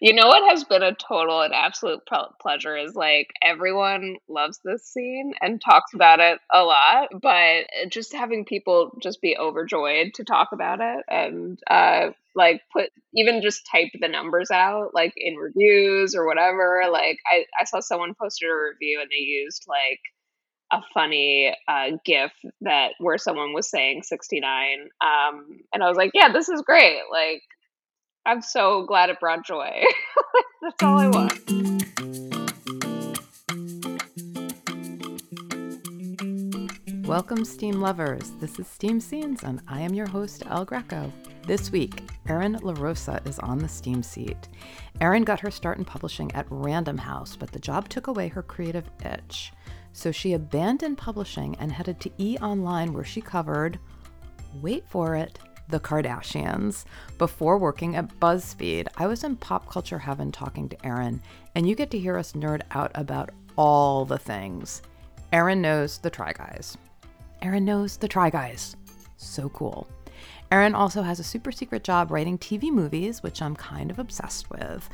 You know what has been a total and absolute pleasure is like everyone loves this scene and talks about it a lot, but just having people just be overjoyed to talk about it and uh, like put even just type the numbers out like in reviews or whatever. Like I, I saw someone posted a review and they used like a funny uh, gif that where someone was saying 69 um, and i was like yeah this is great like I'm so glad it brought joy. That's all I want. Welcome, Steam lovers. This is Steam Scenes, and I am your host, El Greco. This week, Erin LaRosa is on the Steam seat. Erin got her start in publishing at Random House, but the job took away her creative itch. So she abandoned publishing and headed to E Online, where she covered, wait for it, the Kardashians. Before working at BuzzFeed, I was in pop culture heaven talking to Erin, and you get to hear us nerd out about all the things. Erin knows the Try Guys. Erin knows the Try Guys. So cool. Erin also has a super secret job writing TV movies, which I'm kind of obsessed with.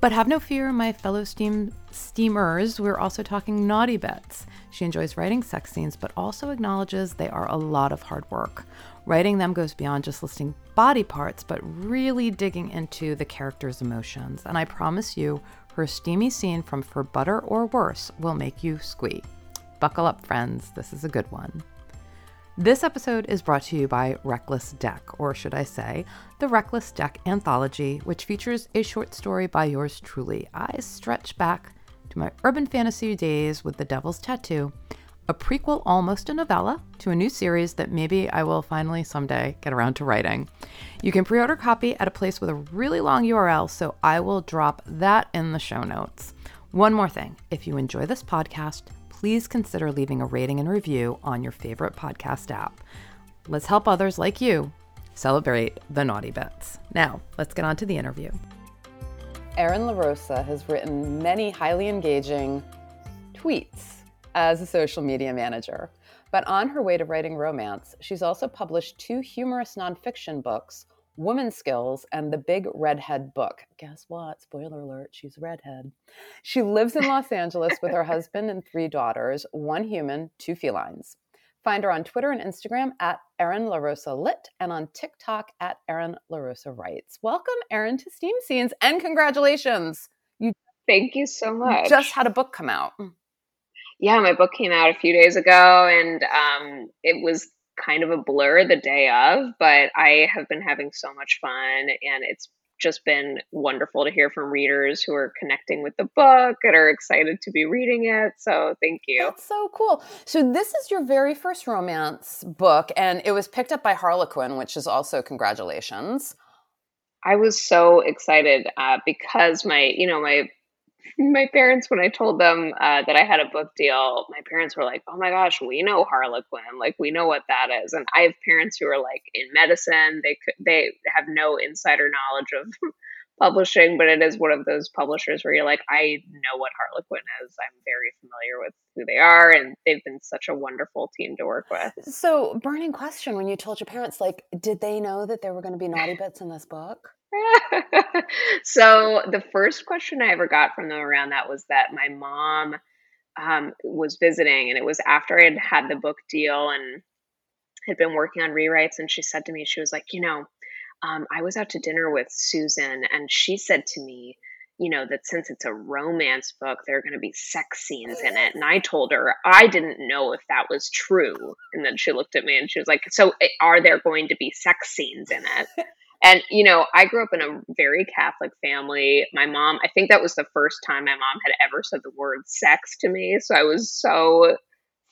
But have no fear, my fellow steam steamers, we're also talking naughty bits. She enjoys writing sex scenes, but also acknowledges they are a lot of hard work. Writing them goes beyond just listing body parts, but really digging into the character's emotions. And I promise you, her steamy scene from For Butter or Worse will make you squeak. Buckle up, friends, this is a good one. This episode is brought to you by Reckless Deck, or should I say, the Reckless Deck Anthology, which features a short story by yours truly. I stretch back to my urban fantasy days with The Devil's Tattoo a prequel, almost a novella, to a new series that maybe I will finally someday get around to writing. You can pre order copy at a place with a really long URL, so I will drop that in the show notes. One more thing if you enjoy this podcast, please consider leaving a rating and review on your favorite podcast app. Let's help others like you celebrate the naughty bits. Now, let's get on to the interview. Erin LaRosa has written many highly engaging tweets as a social media manager. But on her way to writing romance, she's also published two humorous nonfiction books, Woman Skills and The Big Redhead Book. Guess what? Spoiler alert, she's a redhead. She lives in Los Angeles with her husband and three daughters, one human, two felines. Find her on Twitter and Instagram at Erin LaRosa Lit and on TikTok at Erin LaRosa Writes. Welcome, Erin, to Steam Scenes and congratulations. You Thank you so much. Just had a book come out mm. Yeah, my book came out a few days ago and um, it was kind of a blur the day of, but I have been having so much fun and it's just been wonderful to hear from readers who are connecting with the book and are excited to be reading it. So thank you. That's so cool. So this is your very first romance book and it was picked up by Harlequin, which is also congratulations. I was so excited uh, because my, you know, my my parents when I told them uh, that I had a book deal, my parents were like, "Oh my gosh, we know Harlequin, like we know what that is." And I have parents who are like in medicine; they could they have no insider knowledge of publishing, but it is one of those publishers where you're like, "I know what Harlequin is. I'm very familiar with who they are, and they've been such a wonderful team to work with." So, burning question: When you told your parents, like, did they know that there were going to be naughty bits in this book? so the first question I ever got from them around that was that my mom um, was visiting, and it was after I had had the book deal and had been working on rewrites. And she said to me, she was like, you know, um, I was out to dinner with Susan, and she said to me, you know, that since it's a romance book, there are going to be sex scenes in it. And I told her I didn't know if that was true. And then she looked at me and she was like, So eh, are there going to be sex scenes in it? And, you know, I grew up in a very Catholic family. My mom, I think that was the first time my mom had ever said the word sex to me. So I was so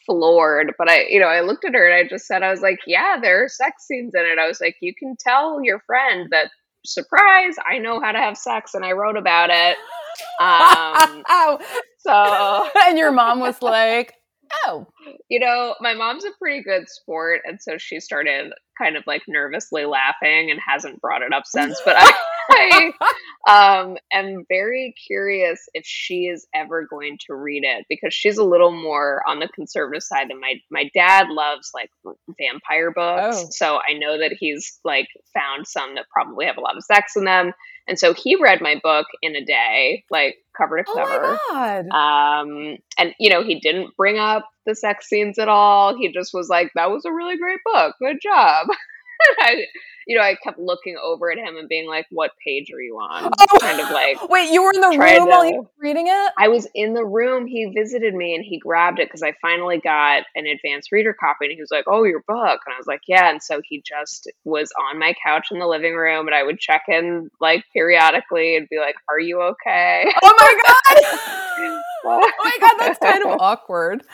floored. But I, you know, I looked at her and I just said, I was like, yeah, there are sex scenes in it. I was like, you can tell your friend that, surprise, I know how to have sex and I wrote about it. Um, so, and your mom was like, oh, you know, my mom's a pretty good sport. And so she started kind of like nervously laughing and hasn't brought it up since. But I, I um, am very curious if she is ever going to read it because she's a little more on the conservative side than my my dad loves like vampire books. Oh. So I know that he's like found some that probably have a lot of sex in them. And so he read my book in a day, like cover to oh cover. Oh um, and you know, he didn't bring up the sex scenes at all. He just was like, "That was a really great book. Good job." I, you know, I kept looking over at him and being like, "What page are you on?" Oh, kind of like, wait, you were in the room to, while he was reading it. I was in the room. He visited me and he grabbed it because I finally got an advanced reader copy, and he was like, "Oh, your book," and I was like, "Yeah." And so he just was on my couch in the living room, and I would check in like periodically and be like, "Are you okay?" Oh my god! oh my god, that's kind of awkward.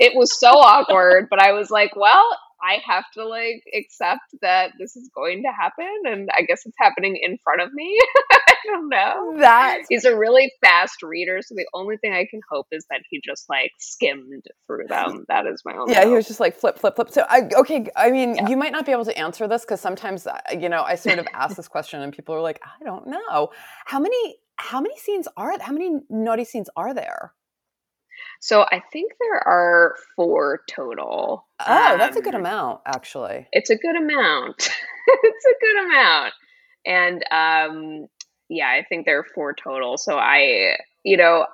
it was so awkward, but I was like, "Well." I have to like accept that this is going to happen, and I guess it's happening in front of me. I don't know. That he's a really fast reader, so the only thing I can hope is that he just like skimmed through them. That is my only. Yeah, hope. he was just like flip, flip, flip. So I okay. I mean, yeah. you might not be able to answer this because sometimes uh, you know I sort of ask this question and people are like, I don't know. How many how many scenes are how many naughty scenes are there? So I think there are four total. Oh, um, that's a good um, amount, actually. It's a good amount. it's a good amount. And um, yeah, I think there are four total. So I, you know,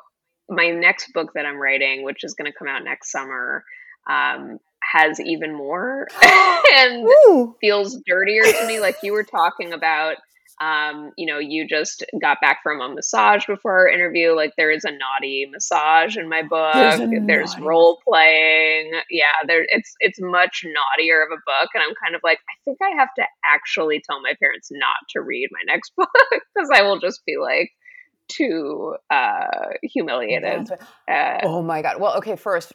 my next book that I'm writing, which is going to come out next summer, um, has even more and Ooh. feels dirtier to me. Like you were talking about um, you know, you just got back from a massage before our interview. Like there is a naughty massage in my book. There's, There's role playing. Yeah, there it's it's much naughtier of a book, and I'm kind of like, I think I have to actually tell my parents not to read my next book because I will just be like too uh, humiliated. Uh, oh my god. Well, okay. First,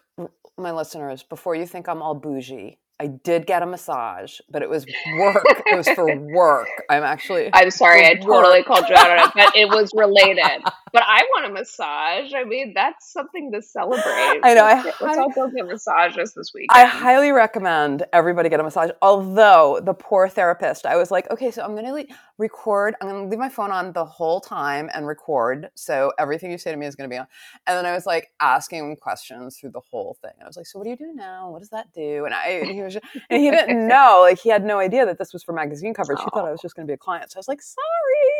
my listeners, before you think I'm all bougie, I did get a massage, but it was work. it was for work. I'm actually. I'm sorry, I totally called you out on it, but it was related. but I want a massage. I mean, that's something to celebrate. I know. Let's, I, let's all go get massages this week. I highly recommend everybody get a massage. Although the poor therapist, I was like, okay, so I'm going to record. I'm going to leave my phone on the whole time and record. So everything you say to me is going to be on. And then I was like asking questions through the whole thing. I was like, so what do you do now? What does that do? And I, he was, just, and he didn't know, like he had no idea that this was for magazine coverage. He thought I was just going to be a client. So I was like, sorry.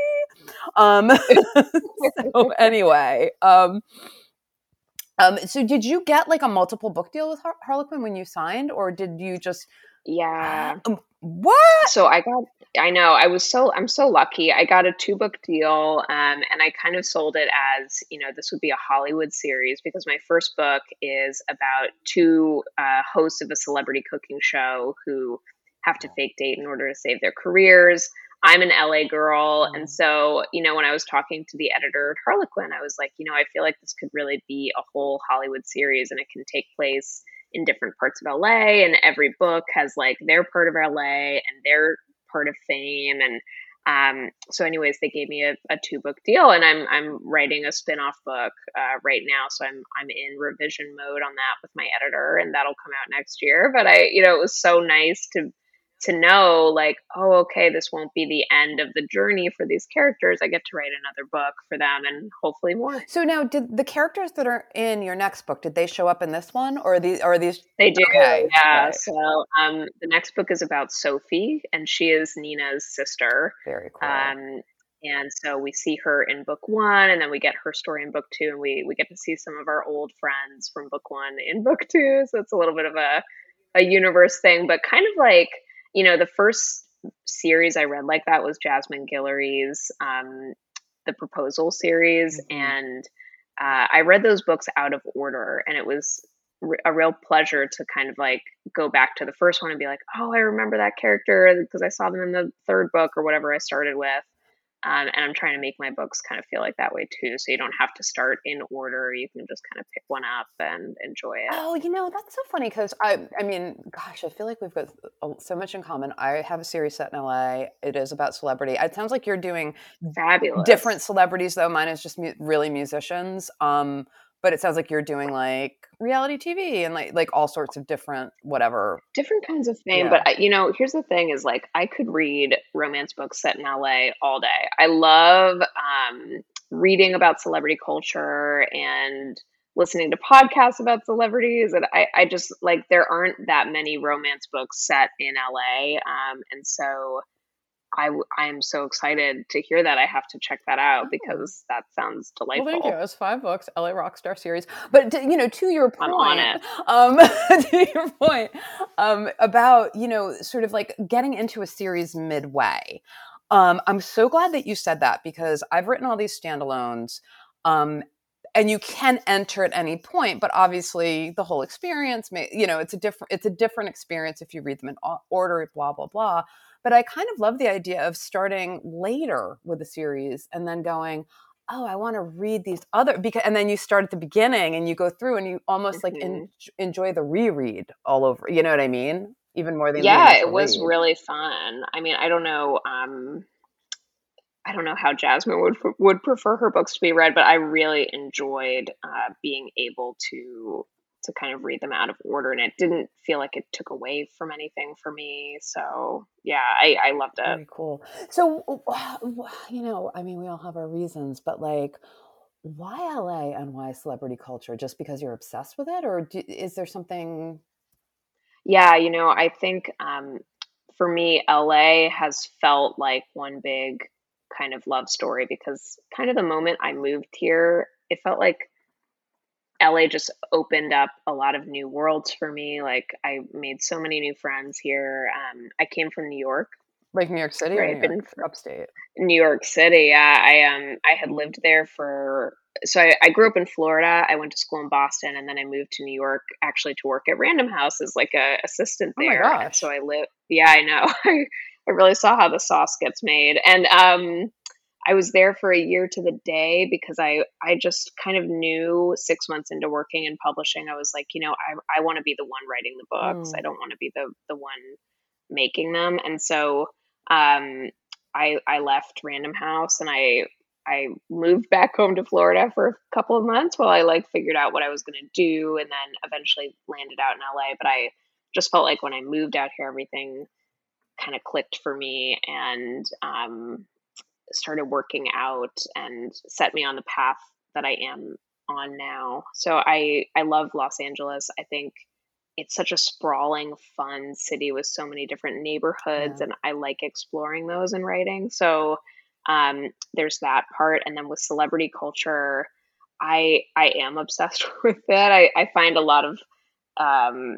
Um, so anyway, um, um, so did you get like a multiple book deal with Har- Harlequin when you signed, or did you just? Yeah. Um, what? So I got. I know. I was so. I'm so lucky. I got a two book deal, um, and I kind of sold it as you know this would be a Hollywood series because my first book is about two uh, hosts of a celebrity cooking show who have to fake date in order to save their careers. I'm an LA girl. And mm. so, you know, when I was talking to the editor at Harlequin, I was like, you know, I feel like this could really be a whole Hollywood series and it can take place in different parts of LA. And every book has like their part of LA and their part of fame. And um, so, anyways, they gave me a, a, two book deal, and I'm I'm writing a spin off book uh, right now. So I'm I'm in revision mode on that with my editor, and that'll come out next year. But I, you know, it was so nice to to know like oh okay this won't be the end of the journey for these characters. I get to write another book for them and hopefully more. So now did the characters that are in your next book did they show up in this one or are these or are these they do. Okay. yeah okay. so um the next book is about sophie and she is nina's sister. Very cool. Um and so we see her in book one and then we get her story in book two and we we get to see some of our old friends from book one in book two. So it's a little bit of a a universe thing but kind of like you know, the first series I read like that was Jasmine Guillory's um, The Proposal series. Mm-hmm. And uh, I read those books out of order. And it was a real pleasure to kind of like go back to the first one and be like, oh, I remember that character because I saw them in the third book or whatever I started with. Um, and I'm trying to make my books kind of feel like that way too. So you don't have to start in order. You can just kind of pick one up and enjoy it. Oh, you know, that's so funny because I, I mean, gosh, I feel like we've got so much in common. I have a series set in LA. It is about celebrity. It sounds like you're doing fabulous different celebrities though. Mine is just mu- really musicians. Um, but it sounds like you're doing like reality TV and like like all sorts of different whatever different kinds of fame. Yeah. But you know, here's the thing: is like I could read romance books set in LA all day. I love um, reading about celebrity culture and listening to podcasts about celebrities and I, I just like there aren't that many romance books set in la um, and so I, I am so excited to hear that. I have to check that out oh. because that sounds delightful. Well, thank you. It's five books, LA Rockstar series. But to, you know, to your point, I'm on it. Um, to your point um, about you know, sort of like getting into a series midway. Um, I'm so glad that you said that because I've written all these standalones. Um, and you can enter at any point but obviously the whole experience may you know it's a different it's a different experience if you read them in order blah blah blah but i kind of love the idea of starting later with a series and then going oh i want to read these other because and then you start at the beginning and you go through and you almost mm-hmm. like en- enjoy the reread all over you know what i mean even more than yeah it was read. really fun i mean i don't know um I don't know how Jasmine would would prefer her books to be read, but I really enjoyed uh, being able to to kind of read them out of order, and it didn't feel like it took away from anything for me. So yeah, I, I loved it. Very cool. So you know, I mean, we all have our reasons, but like, why LA and why celebrity culture? Just because you're obsessed with it, or do, is there something? Yeah, you know, I think um, for me, LA has felt like one big kind of love story because kind of the moment I moved here, it felt like LA just opened up a lot of new worlds for me. Like I made so many new friends here. Um, I came from New York, like New York City, right? New York, upstate. New York City. Yeah, I um I had lived there for so I, I, grew up in Florida. I went to school in Boston, and then I moved to New York actually to work at Random House as like a assistant there. Oh my gosh! so I live. Yeah, I know. I really saw how the sauce gets made. And um, I was there for a year to the day because I, I just kind of knew six months into working in publishing, I was like, you know, I, I want to be the one writing the books. Mm. I don't want to be the, the one making them. And so um, I, I left Random House and I, I moved back home to Florida for a couple of months while I like figured out what I was going to do and then eventually landed out in LA. But I just felt like when I moved out here, everything kind of clicked for me and um, started working out and set me on the path that I am on now. So I I love Los Angeles. I think it's such a sprawling, fun city with so many different neighborhoods, yeah. and I like exploring those in writing. So um, there's that part, and then with celebrity culture, I I am obsessed with it. I, I find a lot of um,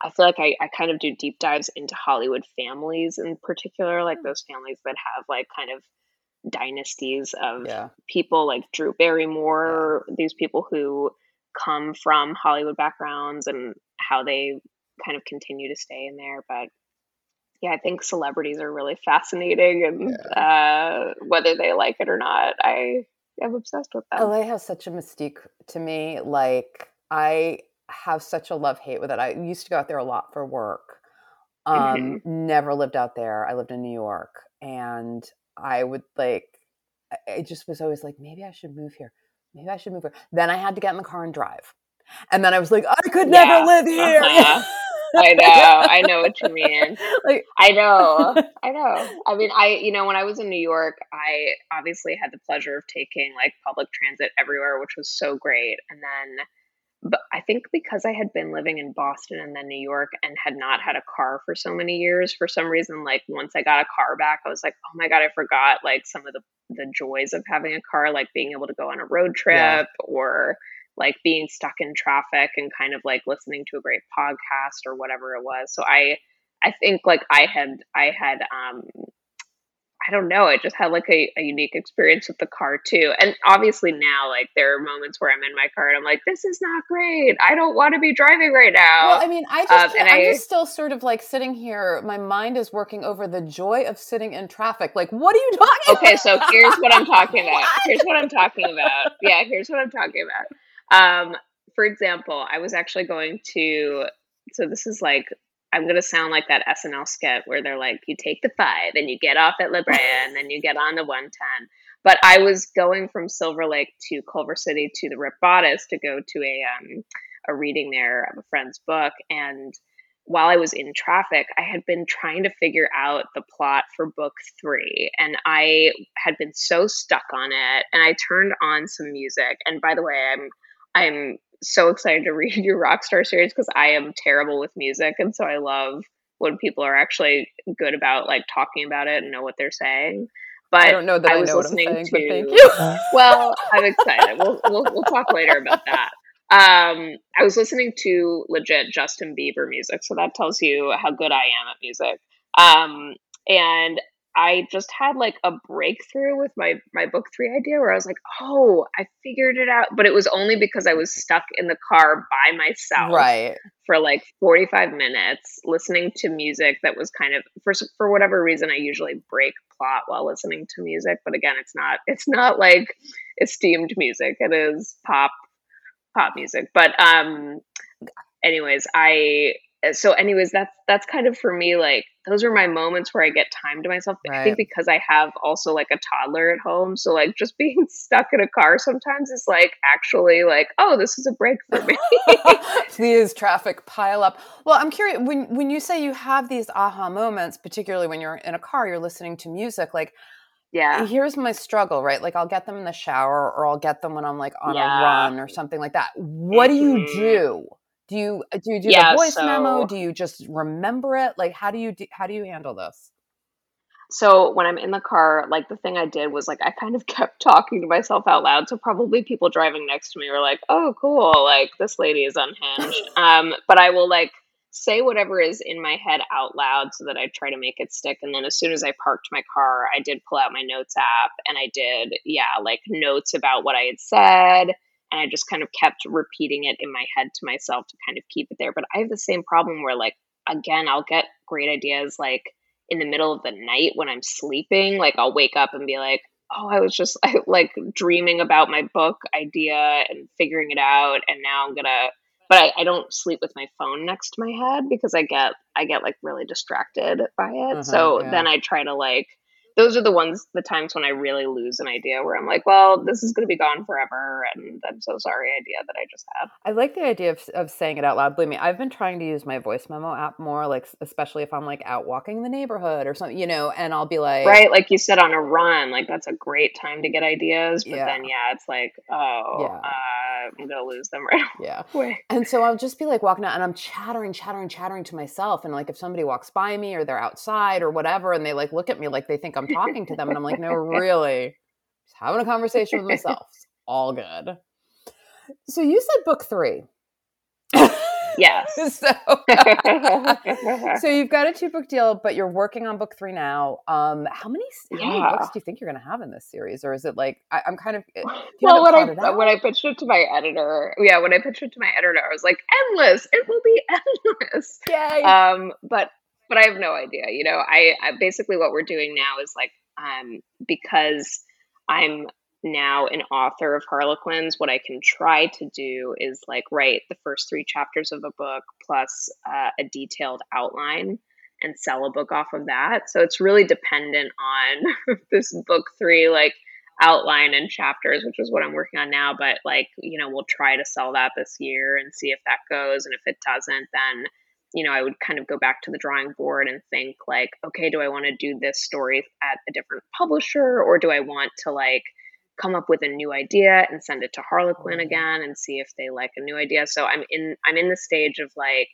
I feel like I, I kind of do deep dives into Hollywood families in particular, like hmm. those families that have like kind of dynasties of yeah. people like Drew Barrymore, yeah. these people who come from Hollywood backgrounds and how they kind of continue to stay in there. But yeah, I think celebrities are really fascinating, and yeah. uh, whether they like it or not, I am obsessed with them. LA has such a mystique to me. Like I have such a love hate with it. I used to go out there a lot for work. Um, mm-hmm. Never lived out there. I lived in New York, and I would like. I just was always like, maybe I should move here. Maybe I should move here. Then I had to get in the car and drive, and then I was like, I could yeah. never live here. Uh-huh. I know. I know what you mean. Like I know. I know. I mean, I you know, when I was in New York, I obviously had the pleasure of taking like public transit everywhere, which was so great. And then but I think because I had been living in Boston and then New York and had not had a car for so many years, for some reason, like once I got a car back, I was like, oh my God, I forgot like some of the, the joys of having a car, like being able to go on a road trip yeah. or like being stuck in traffic and kind of like listening to a great podcast or whatever it was. So I, I think like I had, I had, um, I don't know. I just had like a, a, unique experience with the car too. And obviously now, like there are moments where I'm in my car and I'm like, this is not great. I don't want to be driving right now. Well, I mean, I just um, I'm I, just still sort of like sitting here. My mind is working over the joy of sitting in traffic. Like, what are you talking? Okay, about? so here's what I'm talking about. Here's what I'm talking about. Yeah, here's what I'm talking about. Um, for example, I was actually going to. So this is like I'm gonna sound like that SNL skit where they're like, you take the five and you get off at La Brea and then you get on the 110. but I was going from Silver Lake to Culver City to the Ripped Bodice to go to a um, a reading there of a friend's book, and while I was in traffic, I had been trying to figure out the plot for book three, and I had been so stuck on it. And I turned on some music. And by the way, I'm I'm so excited to read your Rockstar series because I am terrible with music, and so I love when people are actually good about like talking about it and know what they're saying. But I don't know that I, I was listening saying, to. thank you. well, I'm excited. We'll, we'll we'll talk later about that. Um, I was listening to legit Justin Bieber music, so that tells you how good I am at music. Um, and I just had like a breakthrough with my my book three idea where I was like, oh, I figured it out. But it was only because I was stuck in the car by myself, right, for like forty five minutes listening to music that was kind of for for whatever reason I usually break plot while listening to music. But again, it's not it's not like esteemed music. It is pop pop music. But um anyways, I so anyways, that's that's kind of for me like those are my moments where I get time to myself. Right. I think because I have also like a toddler at home, so like just being stuck in a car sometimes is like actually like, oh, this is a break for me. Please traffic pile up. Well, I'm curious when when you say you have these aha moments, particularly when you're in a car, you're listening to music, like yeah here's my struggle right like i'll get them in the shower or i'll get them when i'm like on yeah. a run or something like that what mm-hmm. do you do do you uh, do you do yeah, the voice so, memo do you just remember it like how do you do, how do you handle this so when i'm in the car like the thing i did was like i kind of kept talking to myself out loud so probably people driving next to me were like oh cool like this lady is unhinged um but i will like say whatever is in my head out loud so that I try to make it stick. And then as soon as I parked my car, I did pull out my notes app and I did, yeah, like notes about what I had said. And I just kind of kept repeating it in my head to myself to kind of keep it there. But I have the same problem where, like, again, I'll get great ideas like in the middle of the night when I'm sleeping. Like, I'll wake up and be like, oh, I was just like dreaming about my book idea and figuring it out. And now I'm going to but I, I, don't sleep with my phone next to my head because I get I get like really distracted by it. Uh-huh, so yeah. then I try to like those are the ones the times when I really lose an idea where I'm like, well, this is going to be gone forever, and I'm so sorry idea that I just had. I like the idea of, of saying it out loud. Believe me, I've been trying to use my voice memo app more, like especially if I'm like out walking the neighborhood or something, you know, and I'll be like, right, like you said on a run, like that's a great time to get ideas, but yeah. then yeah, it's like, oh, yeah. uh, I'm gonna lose them right yeah. away. And so I'll just be like walking out, and I'm chattering, chattering, chattering to myself, and like if somebody walks by me or they're outside or whatever, and they like look at me like they think I'm talking to them. And I'm like, no, really, just having a conversation with myself. It's all good. So you said book three. Yes. so, so you've got a two book deal, but you're working on book three now. Um, how many how yeah. many books do you think you're going to have in this series, or is it like I, am kind of eh, well when I when I pitched it to my editor, yeah, when I pitched it to my editor, I was like endless. It will be endless. Yay. Um, but but I have no idea. You know, I, I basically what we're doing now is like um, because I'm now an author of Harlequins, what I can try to do is like write the first three chapters of a book plus uh, a detailed outline and sell a book off of that. So it's really dependent on this book three, like outline and chapters, which is what I'm working on now. But like, you know, we'll try to sell that this year and see if that goes. And if it doesn't, then you know, I would kind of go back to the drawing board and think like, okay, do I want to do this story at a different publisher or do I want to like come up with a new idea and send it to Harlequin mm-hmm. again and see if they like a new idea. So I'm in I'm in the stage of like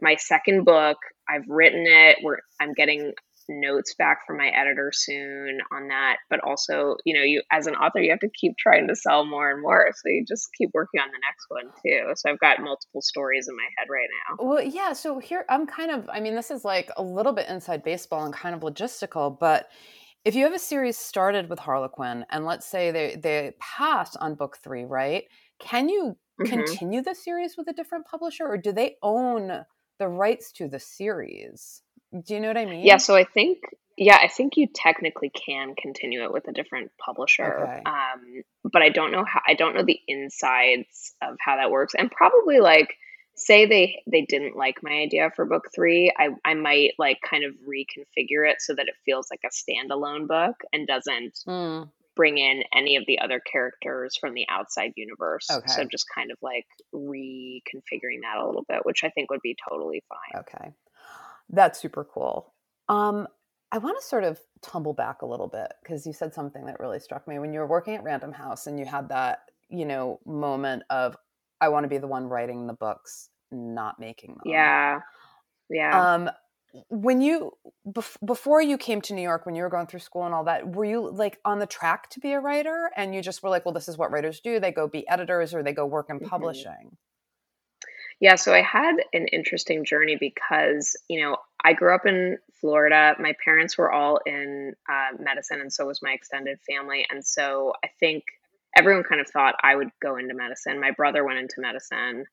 my second book. I've written it. We're I'm getting notes back from my editor soon on that but also you know you as an author you have to keep trying to sell more and more so you just keep working on the next one too. So i've got multiple stories in my head right now. Well yeah so here i'm kind of i mean this is like a little bit inside baseball and kind of logistical but if you have a series started with harlequin and let's say they they pass on book three right can you mm-hmm. continue the series with a different publisher or do they own the rights to the series do you know what I mean? Yeah, so I think yeah, I think you technically can continue it with a different publisher. Okay. Um, but I don't know how I don't know the insides of how that works. And probably like say they they didn't like my idea for book 3, I I might like kind of reconfigure it so that it feels like a standalone book and doesn't mm. bring in any of the other characters from the outside universe. Okay. So just kind of like reconfiguring that a little bit, which I think would be totally fine. Okay. That's super cool. Um, I want to sort of tumble back a little bit because you said something that really struck me when you were working at Random House and you had that, you know, moment of I want to be the one writing the books, not making them. Yeah. Yeah. Um, when you bef- before you came to New York, when you were going through school and all that, were you like on the track to be a writer, and you just were like, "Well, this is what writers do. They go be editors or they go work in Mhm. publishing." Yeah, so I had an interesting journey because, you know, I grew up in Florida. My parents were all in uh, medicine, and so was my extended family. And so I think everyone kind of thought I would go into medicine. My brother went into medicine.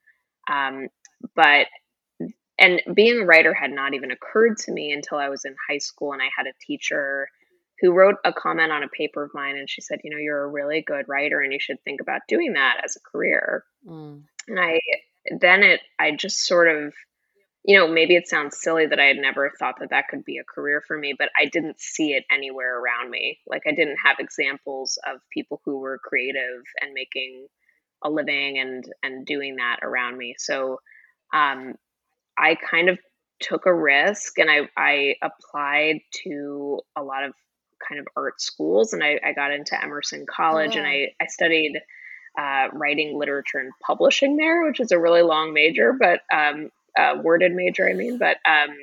Um, but, and being a writer had not even occurred to me until I was in high school and I had a teacher who wrote a comment on a paper of mine and she said, You know, you're a really good writer and you should think about doing that as a career. Mm. And I, then it i just sort of you know maybe it sounds silly that i had never thought that that could be a career for me but i didn't see it anywhere around me. Like i didn't have examples of people who were creative and making a living and and doing that around me. So um i kind of took a risk and i i applied to a lot of kind of art schools and i, I got into emerson college and i i studied uh, writing, literature, and publishing there, which is a really long major, but um, uh, worded major, I mean. But um,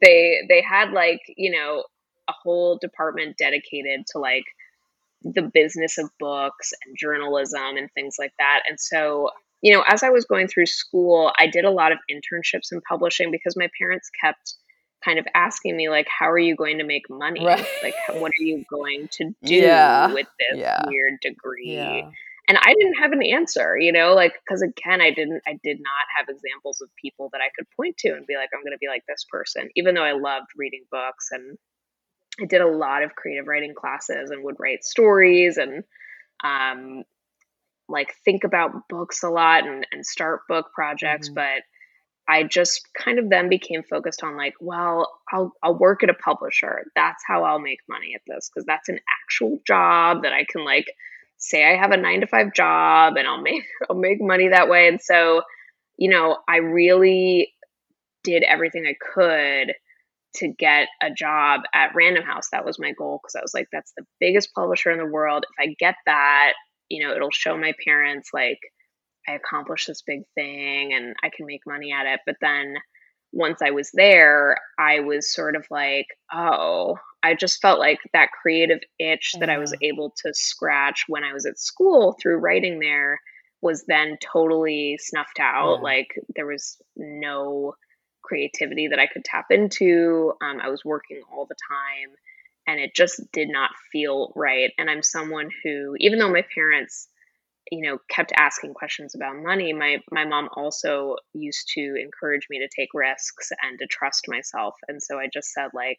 they they had like you know a whole department dedicated to like the business of books and journalism and things like that. And so you know, as I was going through school, I did a lot of internships in publishing because my parents kept kind of asking me like how are you going to make money Right. like what are you going to do Yeah. with this Yeah. weird degree Yeah. And i didn't have an answer you know like because again i didn't i did not have examples of people that i could point to and be like i'm going to be like this person even though i loved reading books and i did a lot of creative writing classes and would write stories and um like think about books a lot and, and start book projects Mhm. but i just kind of then became focused on like well i'll i'll work at a publisher that's how i'll make money at this because that's an actual job that i can like say I have a nine to five job and I'll make I'll make money that way. And so, you know, I really did everything I could to get a job at Random House. That was my goal because I was like, that's the biggest publisher in the world. If I get that, you know, it'll show my parents like I accomplished this big thing and I can make money at it. But then once I was there, I was sort of like, oh, I just felt like that creative itch that I was able to scratch when I was at school through writing there was then totally snuffed out. Yeah. Like there was no creativity that I could tap into. Um, I was working all the time and it just did not feel right. And I'm someone who, even though my parents, you know, kept asking questions about money, my my mom also used to encourage me to take risks and to trust myself. And so I just said like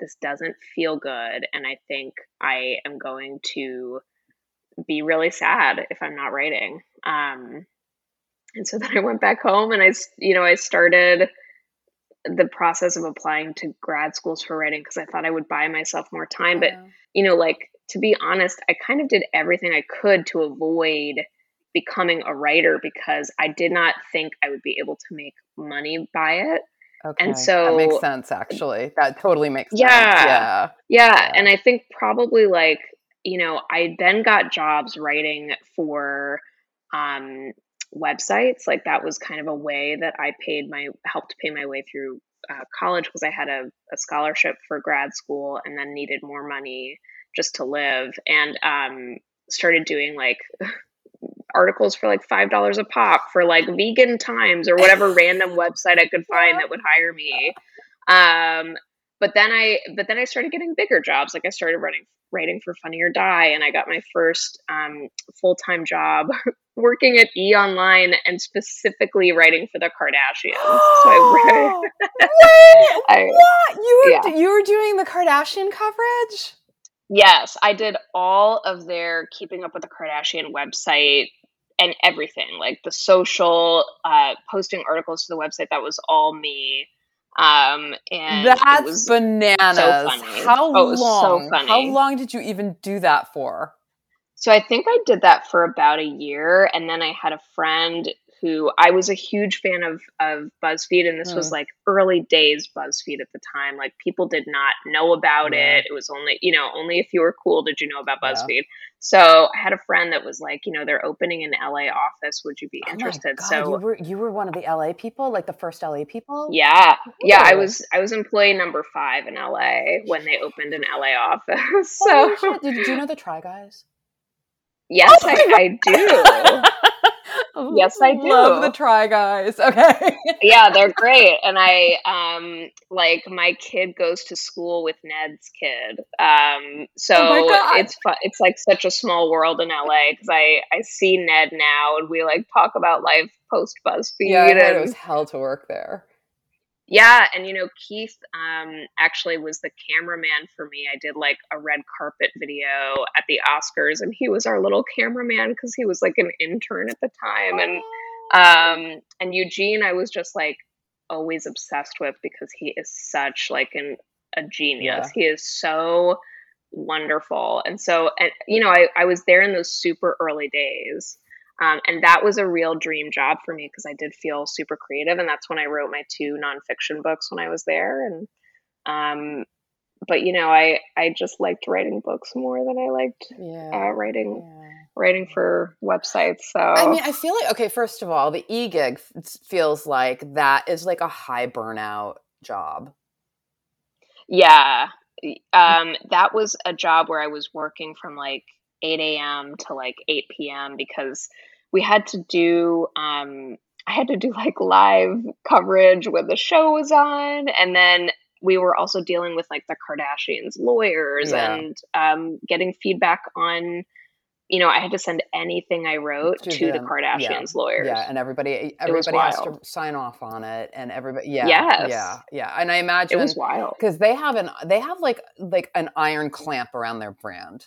this doesn't feel good and I think I am going to be really sad if I'm not writing. Um and so then I went back home and i you know, I started the process of applying to grad schools for writing because I thought I would buy myself more time, but you know, like to be honest, I kind of did everything I could to avoid becoming a writer because I did not think I would be able to make money by it. Okay. that so- that makes sense. Actually, that totally makes sense. Yeah. Yeah. Yeah, Yeah. and I think probably like, you know, I then got jobs writing for um websites. Like that was kind of a way that I paid my helped pay my way through uh, college because I had a, a scholarship for grad school and then needed more money just to live and um started doing like articles for like five dollars a pop for like vegan times or whatever random website I could find that would hire me. Um, but then I but then I started getting bigger jobs. Like I started writing writing for Funny or Die, and I got my first um, full time job working at E Online and specifically writing for the Kardashians. so I read. I, what? You were yeah. you were doing the Kardashian coverage? Yes, I did all of their Keeping Up with the Kardashian website and everything, like the social, uh, posting articles to the website. That was all me. Um, and that's bananas. So how oh, long? So how long did you even do that for? So I think I did that for about a year, and then I had a friend who I was a huge fan of of BuzzFeed, and this mm. was like early days BuzzFeed at the time. Like people did not know about yeah. it. It was only you know only if you were cool did you know about BuzzFeed. Yeah. So I had a friend that was like, you know, they're opening an LA office. Would you be oh interested? So you were you were one of the LA people, like the first LA people. Yeah, Ooh. yeah. I was I was employee number five in LA when they opened an LA office. so oh, did, did you know the Try Guys? Yes, oh I, I do. yes, I do. Love the Try Guys. Okay. yeah, they're great. And I um like my kid goes to school with Ned's kid. Um oh so oh it's fun. It's like such a small world in LA cuz I I see Ned now and we like talk about life post BuzzFeed. Yeah, and, it was hell to work there. Yeah, and you know, Keith um, actually was the cameraman for me. I did like a red carpet video at the Oscars, and he was our little cameraman because he was like an intern at the time. And um, and Eugene, I was just like always obsessed with because he is such like an a genius. Yeah. He is so wonderful, and so and you know, I I was there in those super early days. Um, and that was a real dream job for me because I did feel super creative. And that's when I wrote my two nonfiction books when I was there. And, um, but you know, I, I just liked writing books more than I liked yeah. uh, writing, yeah. writing for websites. So, I mean, I feel like, okay, first of all, the e-gig feels like that is like a high burnout job. Yeah. Um, that was a job where I was working from like 8 a.m. to like 8 p.m. because we had to do um, I had to do like live coverage when the show was on, and then we were also dealing with like the Kardashians' lawyers yeah. and um, getting feedback on. You know, I had to send anything I wrote to, to the Kardashians' yeah. lawyers. Yeah, and everybody everybody has to sign off on it, and everybody. Yeah, yes. yeah, yeah. And I imagine it was wild because they have an they have like like an iron clamp around their brand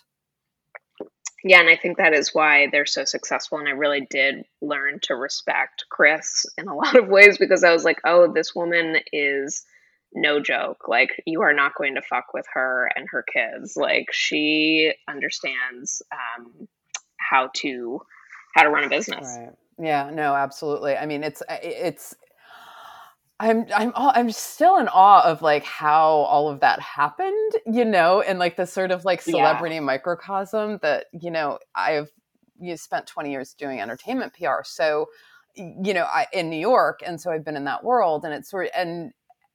yeah, and I think that is why they're so successful. And I really did learn to respect Kris in a lot of ways because I was like, oh, this woman is no joke. Like, you are not going to fuck with her and her kids. Like, she understands um, how to how to run a business. Right. Yeah. No. Absolutely. I mean, it's it's I'm I'm I'm still in awe of like how all of that happened, you know, and like the sort of like celebrity yeah. microcosm that you know I've you spent 20 years doing entertainment PR, so you know I in New York, and so I've been in that world, and it's sort of and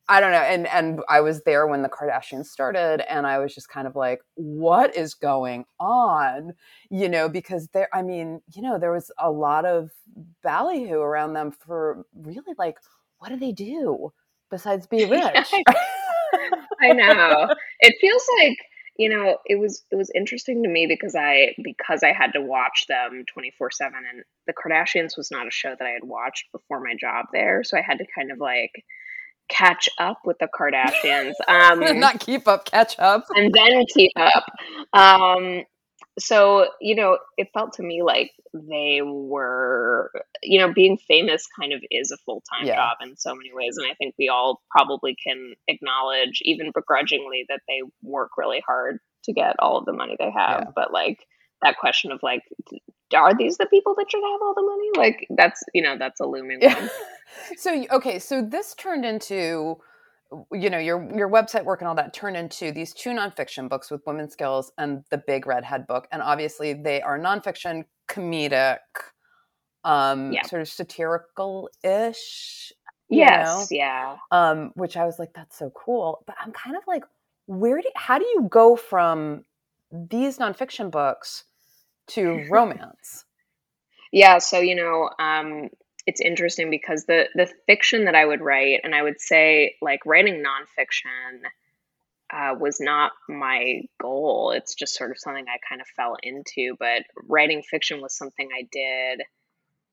I don't know, and and I was there when the Kardashians started, and I was just kind of like, what is going on, you know, because there, I mean, you know, there was a lot of ballyhoo around them for really like what do they do besides be rich? I know. It feels like you know it was it was interesting to me because i because i had to watch them 24 7 and the kardashians was not a show that i had watched before my job there so i had to kind of like catch up with the kardashians um not keep up catch up and then keep up um so you know it felt to me like they were you know being famous kind of is a full-time yeah. job in so many ways and i think we all probably can acknowledge even begrudgingly that they work really hard to get all of the money they have yeah. but like that question of like are these the people that should have all the money like that's you know that's a looming one so okay so this turned into you know your your website work and all that turn into these two nonfiction books with women's skills and the big redhead book and obviously they are nonfiction comedic um yeah. sort of satirical-ish yes know? yeah um which i was like that's so cool but i'm kind of like where do how do you go from these nonfiction books to romance yeah so you know um it's interesting because the the fiction that I would write, and I would say like writing nonfiction uh, was not my goal. It's just sort of something I kind of fell into. But writing fiction was something I did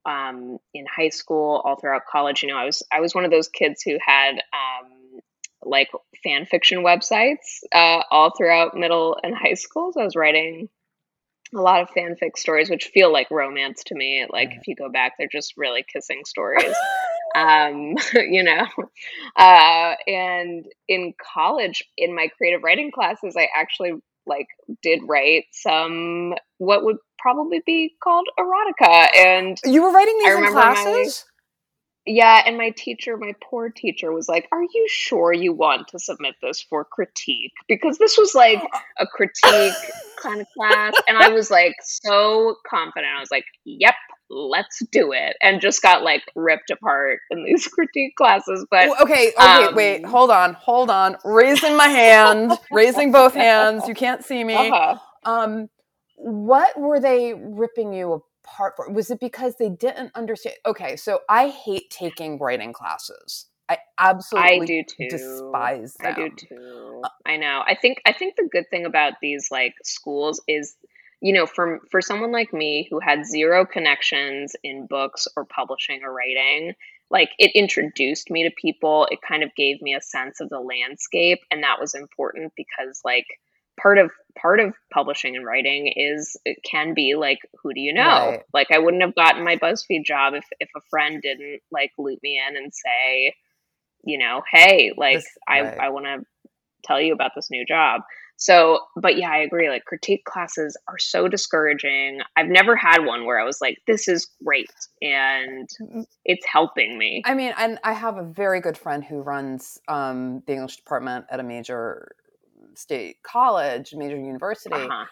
um, in high school, all throughout college. You know, I was I was one of those kids who had um, like fan fiction websites uh, all throughout middle and high school. So I was writing a lot of fanfic stories which feel like romance to me like if you go back they're just really kissing stories um, you know. Uh, and in college, in my creative writing classes, I actually like did write some what would probably be called erotica. And you were writing these in classes. Yeah, and my teacher, my poor teacher, was like, Are you sure you want to submit this for critique? Because this was like a critique kind of class. And I was like so confident. I was like, Yep, let's do it. And just got like ripped apart in these critique classes. But okay, okay, um, wait, hold on, hold on. Raising my hand, raising both hands. You can't see me. Uh-huh. Um, what were they ripping you part for? Was it because they didn't understand? Okay, so I hate taking writing classes. I absolutely I do too. despise them. I do too. Uh I know. I think I think the good thing about these like schools is you know, for for someone like me who had zero connections in books or publishing or writing, like it introduced me to people. It kind of gave me a sense of the landscape and that was important because like part of part of publishing and writing is it can be like who do you know? Right. like i wouldn't have gotten my buzzfeed job if if a friend didn't like loop me in and say you know hey like this, i right. i want to tell you about this new job. So but yeah i agree like critique classes are so discouraging. I've never had one where i was like this is great and it's helping me. I mean and i have a very good friend who runs um, the english department at a major state college, major university. Uh-huh.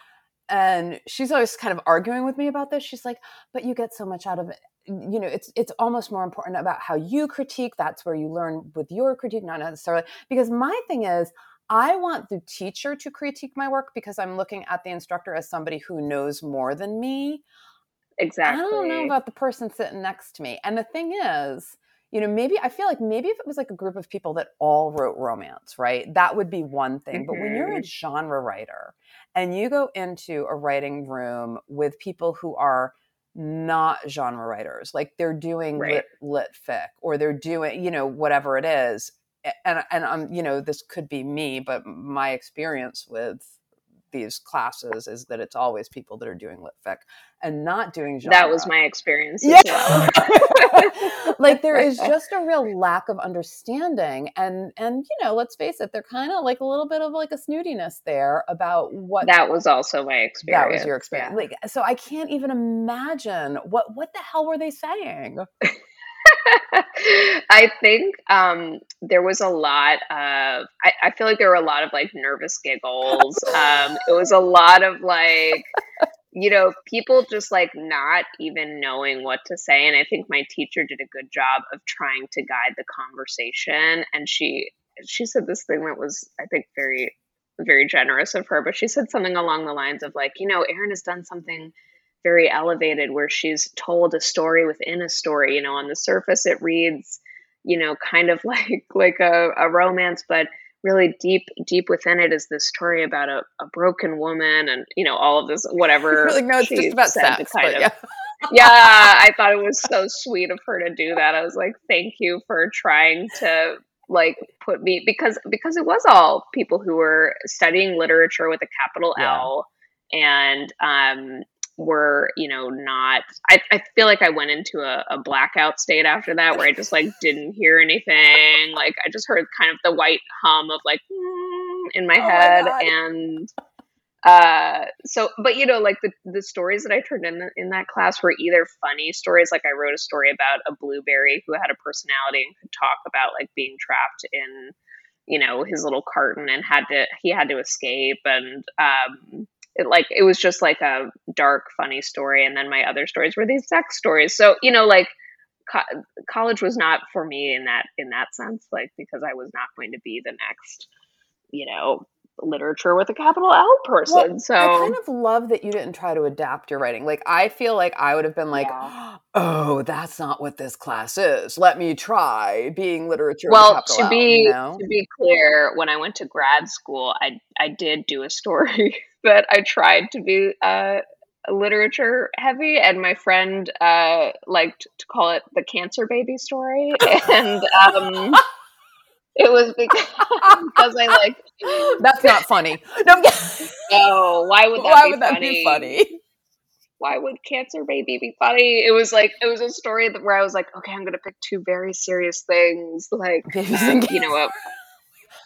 And she's always kind of arguing with me about this. She's like, but you get so much out of it. You know, it's it's almost more important about how you critique. That's where you learn with your critique, not necessarily because my thing is I want the teacher to critique my work because I'm looking at the instructor as somebody who knows more than me. Exactly. I don't know about the person sitting next to me. And the thing is, you know, maybe I feel like maybe if it was like a group of people that all wrote romance, right? That would be one thing. Mm-hmm. But when you're a mm-hmm. genre writer and you go into a writing room with people who are not genre writers, like they're doing right. lit, lit fic or they're doing, you know, whatever it is. And and I'm, you know, this could be me, but my experience with these classes is that it's always people that are doing lit fic and not doing genre. That was my experience. Yeah. Well. like there is just a real lack of understanding and and you know, let's face it, they're kind of like a little bit of like a snootiness there about what That was also my experience. That was your experience. Yeah. Like so I can't even imagine what what the hell were they saying? I think um, there was a lot of. I, I, feel like there were a lot of like nervous giggles. Um, it was a lot of like, you know, people just like not even knowing what to say. And I think my teacher did a good job of trying to guide the conversation. And she she said this thing that was, I think, very very generous of her. But she said something along the lines of like, you know, Erin has done something very elevated where she's told a story within a story you know on the surface it reads you know kind of like like a, a romance but really deep deep within it is this story about a, a broken woman and you know all of this whatever like no it's just about sex kind of, yeah. yeah i thought it was so sweet of her to do that i was like thank you for trying to like put me because because it was all people who were studying literature with a capital yeah. L and um were you know not I, I feel like i went into a, a, blackout state after that where i just like didn't hear anything. Like i just heard kind of the white hum of like mm, in my oh head my and uh so but you know like the the stories that i turned in in that class were either funny stories like i wrote a story about a blueberry who had a personality and could talk about like being trapped in you know his little carton and had to he had to escape and um it like it was just like a dark funny story and then my other stories were these sex stories so you know like co- college was not for me in that in that sense like because i was not going to be the next you know literature with a capital L person. Well, so I kind of love that you didn't try to adapt your writing. Like I feel like I would have been like, yeah. "Oh, that's not what this class is. Let me try being literature." Well, to L, be you know? to be clear, when I went to grad school, I I did do a story that I tried to be uh, literature heavy, and my friend uh, liked to call it the cancer baby story, and. Um, it was because, because I like. That's not funny. No, no. Why would that? Why be would that funny? be funny? why would cancer baby be funny? It was like it was a story that where I was like, okay, I'm gonna pick two very serious things, like um, you know, a,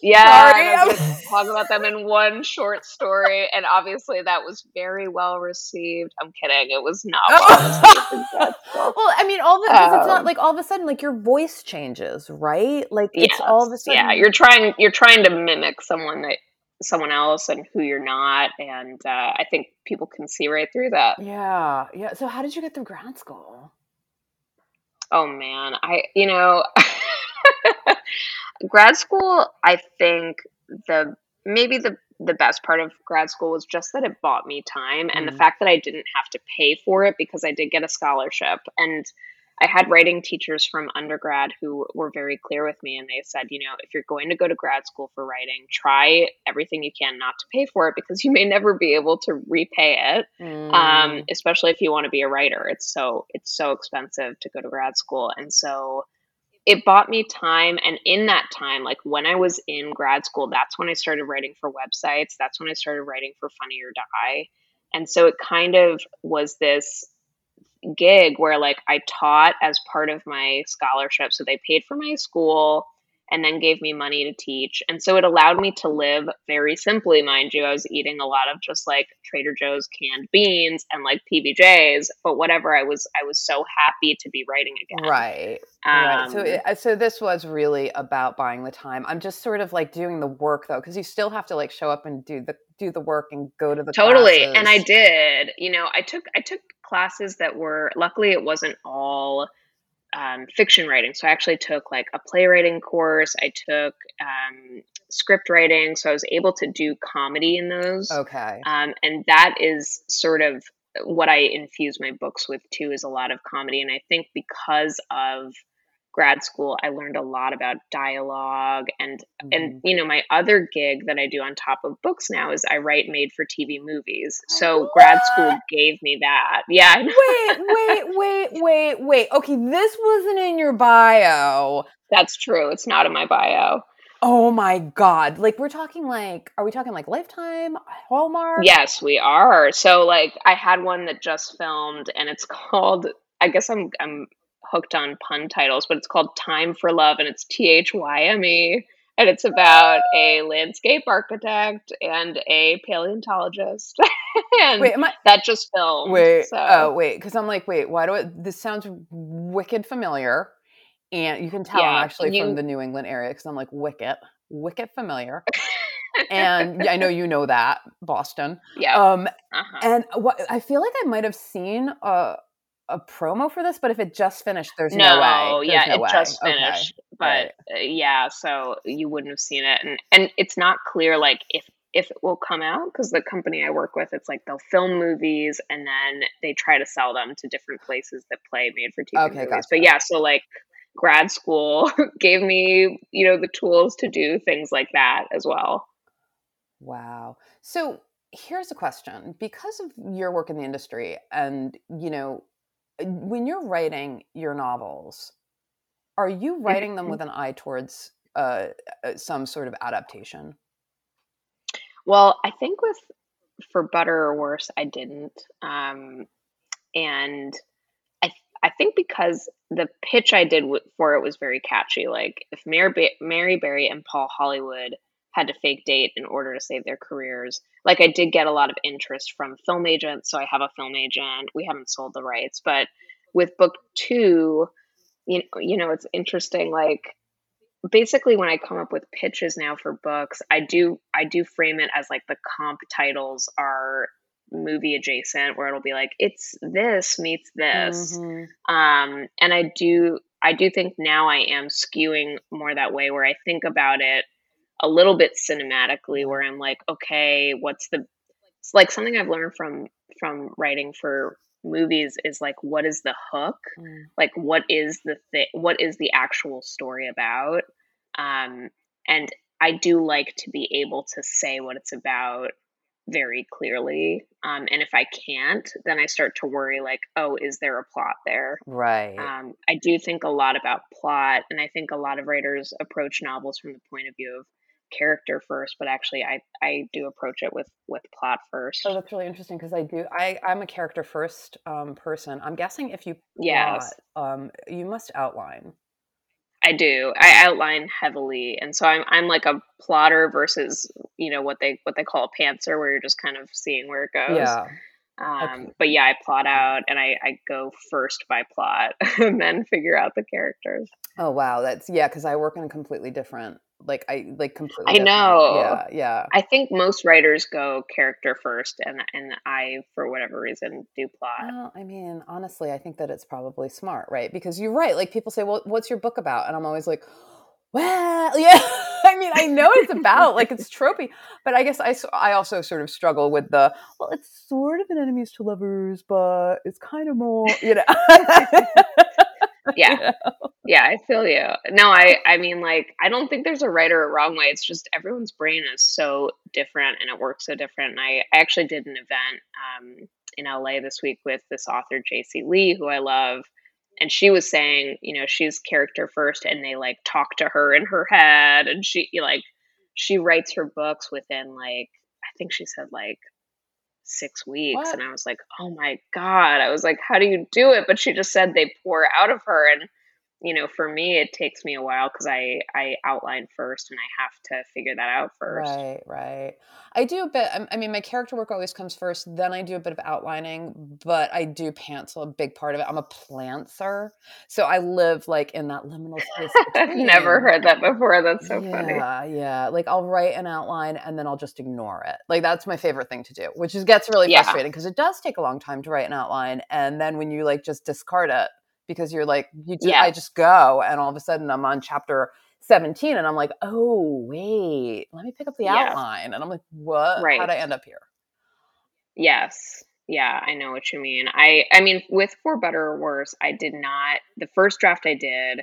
yeah, Sorry, talk about them in one short story, and obviously that was very well received. I'm kidding; it was not. Oh. well, I mean, all the um, it's not um, like all of a sudden like your voice changes, right? Like it's yes, all of a sudden. Yeah, you're trying you're trying to mimic someone that someone else and who you're not, and uh, I think people can see right through that. Yeah, yeah. So, how did you get through grad school? Oh man, I you know. grad school, I think the maybe the the best part of grad school was just that it bought me time and mm-hmm. the fact that I didn't have to pay for it because I did get a scholarship and I had writing teachers from undergrad who were very clear with me and they said, you know, if you're going to go to grad school for writing, try everything you can not to pay for it because you may never be able to repay it. Mm. Um, especially if you want to be a writer. It's so it's so expensive to go to grad school. And so it bought me time and in that time like when i was in grad school that's when i started writing for websites that's when i started writing for funny or die and so it kind of was this gig where like i taught as part of my scholarship so they paid for my school and then gave me money to teach. And so it allowed me to live very simply, mind you. I was eating a lot of just like Trader Joe's canned beans and like PBJs, but whatever. I was I was so happy to be writing again. Right. Um, right. So it, uh, so this was really about buying the time. I'm just sort of like doing the work though, because you still have to like show up and do the do the work and go to the totally. Classes. And I did. You know, I took I took classes that were luckily it wasn't all um, fiction writing. So I actually took like a playwriting course. I took um, script writing. So I was able to do comedy in those. Okay. Um, and that is sort of what I infuse my books with too, is a lot of comedy. And I think because of grad school i learned a lot about dialogue and mm-hmm. and you know my other gig that i do on top of books now is i write made for tv movies so what? grad school gave me that yeah wait wait wait wait wait okay this wasn't in your bio that's true it's not in my bio Oh my god. Like we're talking like are we talking like Lifetime, Hallmark? Yes, we are. So like I had one that just filmed and it's called I guess I'm I'm hooked on pun titles, but it's called Thyme for Love and it's T H Y M E. And it's about a landscape architect and a paleontologist. and wait, I, that just filmed. Wait, so. oh, wait, because I'm like, wait, why do it? This sounds wicked familiar. And you can tell yeah, I'm actually you, from the New England area because I'm like, wicked, wicked familiar. and I know you know that Boston. Yeah. Um, uh-huh. and what I feel like I might have seen a a promo for this, but if it just finished, there's no, no way. There's yeah, no it way. just finished, okay. but right. uh, yeah, so you wouldn't have seen it, and and it's not clear like if if it will come out because the company I work with, it's like they'll film movies and then they try to sell them to different places that play made for TV okay, movies. Gotcha. But yeah, so like grad school gave me you know the tools to do things like that as well. Wow. So here's a question because of your work in the industry and you know when you're writing your novels, are you writing them with an eye towards uh, uh, some sort of adaptation? Well, I think with For Butter or Worse, I didn't, um, and I I think because the pitch I did for it was very catchy. Like if Mary, ba- Mary Berry and Paul Hollywood had to fake date in order to save their careers. Like I did get a lot of interest from film agents, so I have a film agent. We haven't sold the rights, but with book 2, you know, you know it's interesting like basically when I come up with pitches now for books, I do I do frame it as like the comp titles are movie adjacent where it'll be like it's this meets this. Mm-hmm. Um and I do I do think now I am skewing more that way where I think about it a little bit cinematically where I'm like, okay, what's the it's like something I've learned from from writing for movies is like what is the hook? Mm. Like what is the thing what is the actual story about? Um and I do like to be able to say what it's about very clearly. Um, and if I can't, then I start to worry like, oh, is there a plot there? Right. Um, I do think a lot about plot, and I think a lot of writers approach novels from the point of view of character first, but actually I I do approach it with with plot first. Oh, that's really interesting because I do I I'm a character first um, person. I'm guessing if you plot, yes, um, you must outline. I do. I outline heavily, and so I'm I'm like a plotter versus you know what they what they call a pantser, where you're just kind of seeing where it goes. Yeah. Um, okay. But yeah, I plot out and I, I go first by plot and then figure out the characters. Oh wow, that's yeah, because I work in a completely different like I like completely. I different. know. Yeah, yeah. I think most writers go character first, and and I, for whatever reason, do plot. Well, I mean, honestly, I think that it's probably smart, right? Because you're right. Like people say, "Well, what's your book about?" And I'm always like, "Well, yeah." I mean, I know it's about like it's tropey, but I guess I I also sort of struggle with the well, it's sort of an enemies to lovers, but it's kind of more, you know. yeah. Yeah, I feel you. No, I I mean like I don't think there's a right or a wrong way. It's just everyone's brain is so different and it works so different. And I, I actually did an event um, in LA this week with this author JC Lee, who I love, and she was saying, you know, she's character first, and they like talk to her in her head, and she like she writes her books within like I think she said like six weeks what? and i was like oh my god i was like how do you do it but she just said they pour out of her and you know, for me, it takes me a while because I I outline first and I have to figure that out first. Right, right. I do a bit. Um, I mean, my character work always comes first. Then I do a bit of outlining, but I do pantser a big part of it. I'm a plantser, so I live like in that liminal space. I've never heard that before. That's so yeah, funny. Yeah, yeah. Like I'll write an outline and then I'll just ignore it. Like that's my favorite thing to do, which is gets really frustrating because it does take a long time to write an outline, and then when you like just discard it because you're like you just, yeah. I just go and all of a sudden I'm on chapter 17 and I'm like, "Oh, wait. Let me pick up the yeah. outline." And I'm like, "What? Right. How'd I end up here?" Yes. Yeah, I know what you mean. I I mean, with For Butter or Worse, I did not the first draft I did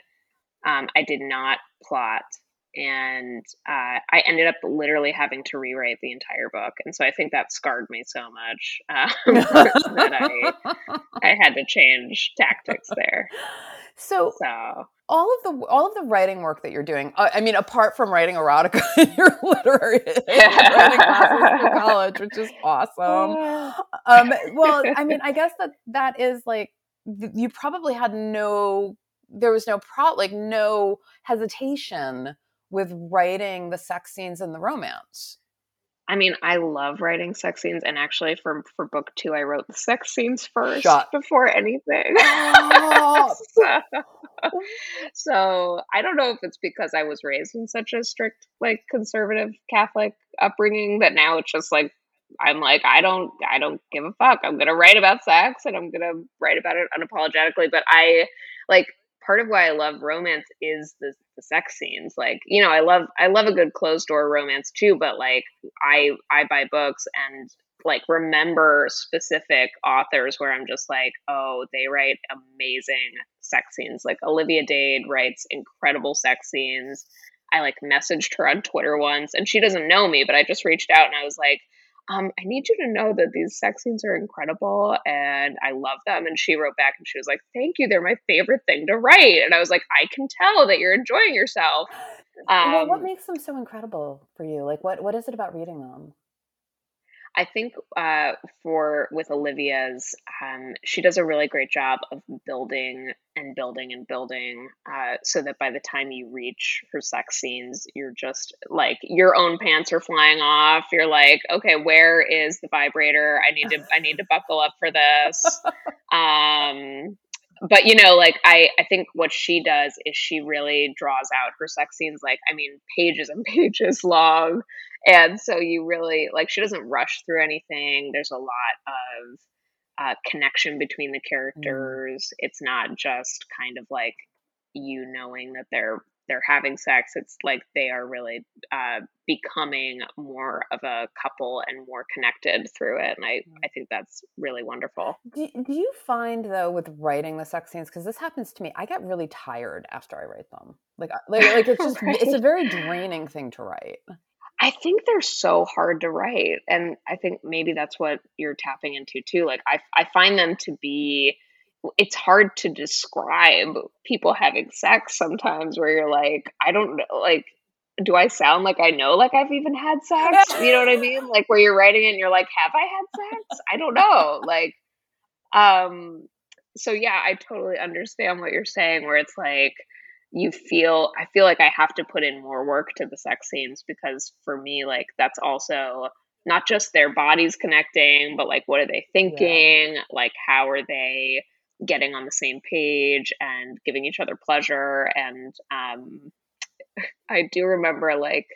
um, I did not plot and uh, I ended up literally having to rewrite the entire book, and so I think that scarred me so much um, that I I had to change tactics there. So, so all of the all of the writing work that you're doing, uh, I mean, apart from writing erotica in your literary writing classes for college, which is awesome. Um, well, I mean, I guess that that is like you probably had no there was no pro like no hesitation with writing the sex scenes and the romance? I mean, I love writing sex scenes, and actually, for for book two, I wrote the sex scenes first Shut. before anything. Oh. so, so, I don't know if it's because I was raised in such a strict, like conservative Catholic upbringing that now it's just like I'm like I don't I don't give a fuck. I'm gonna write about sex, and I'm gonna write about it unapologetically. But I like part of why I love romance is the, the sex scenes. Like, you know, I love I love a good closed door romance too, but like I I buy books and like remember specific authors where I'm just like, oh, they write amazing sex scenes. Like Olivia Dade writes incredible sex scenes. I like messaged her on Twitter once and she doesn't know me, but I just reached out and I was like, um, I need you to know that these sex scenes are incredible and I love them. And she wrote back and she was like, Thank you. They're my favorite thing to write. And I was like, I can tell that you're enjoying yourself. Um, well, what makes them so incredible for you? Like, what, what is it about reading them? I think uh, for with Olivia's, um, she does a really great job of building and building and building, uh, so that by the time you reach her sex scenes, you're just like your own pants are flying off. You're like, okay, where is the vibrator? I need to I need to buckle up for this. Um, but you know like i i think what she does is she really draws out her sex scenes like i mean pages and pages long and so you really like she doesn't rush through anything there's a lot of uh, connection between the mm. characters mm. it's not just kind of like you knowing that they're they're having sex it's like they are really uh, becoming more of a couple and more connected through it and i mm. i think that's really wonderful do, do you find though with writing the sex scenes because this happens to me i get really tired after i write them like like, like it's just right. it's a very draining thing to write I think they're so hard to write. And I think maybe that's what you're tapping into too. Like I I find them to be it's hard to describe people having sex sometimes where you're like, I don't know like do I sound like I know like I've even had sex? You know what I mean? Like where you're writing it and you're like, have I had sex? I don't know. Like, um, so yeah, I totally understand what you're saying where it's like you feel I feel like I have to put in more work to the sex scenes because for me, like that's also not just their bodies connecting, but like what are they thinking? Yeah. Like how are they getting on the same page and giving each other pleasure and um I do remember like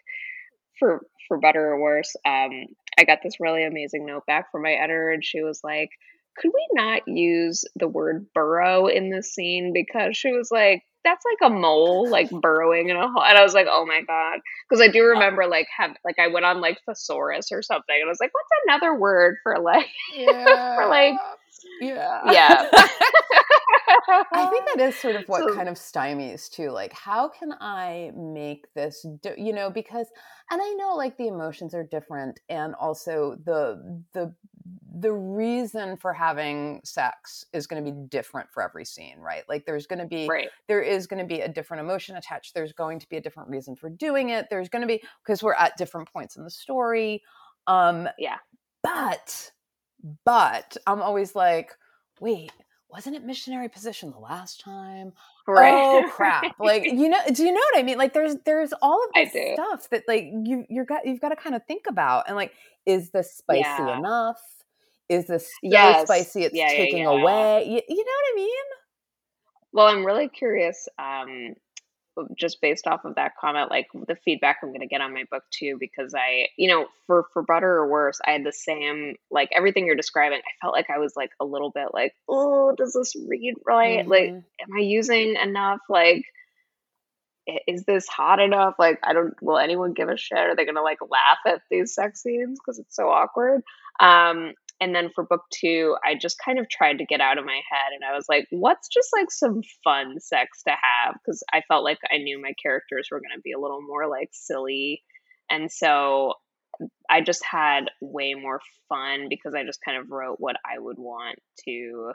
for For Butter or Worse, um, I got this really amazing note back from my editor, and she was like, "Could we not use the word burrow in this scene?" Because she was like, "That's like a mole, like burrowing in a hole," and I was like, "Oh my god!" Because I do remember like have like I went on like thesaurus or something, and I was like, "What's another word for like yeah. for like?" Yeah. Yeah. I think that is sort of what kind of stymies too. Like, how can I make this, do, you know, because, and I know like the emotions are different, and also the the the reason for having sex is going to be different for every scene, right? Like, there's going to be right. there is going to be a different emotion attached. There's going to be a different reason for doing it. There's going to be because we're at different points in the story. Um, yeah, but but I'm always like, wait wasn't it missionary position the last time? Right. Oh crap! like you know, do you know what I mean? Like there's there's all of this stuff that like you you got you've got to kind of think about and like, is this spicy yeah. enough? Is this so yes. spicy? It's yeah, taking yeah, away. You, you know what I mean? Well, I'm really curious. Um, just based off of that comment, like the feedback I'm going to get on my book too, because I, you know, for For Butter or Worse, I had the same like everything you're describing. I felt like I was like a little bit like, oh, does this read right? Mm-hmm. Like, am I using enough? Like, is this hot enough? Like, I don't. Will anyone give a shit? Are they going to like laugh at these sex scenes because it's so awkward? Um, and then for book two, I just kind of tried to get out of my head and I was like, what's just like some fun sex to have? Because I felt like I knew my characters were going to be a little more like silly. And so I just had way more fun because I just kind of wrote what I would want to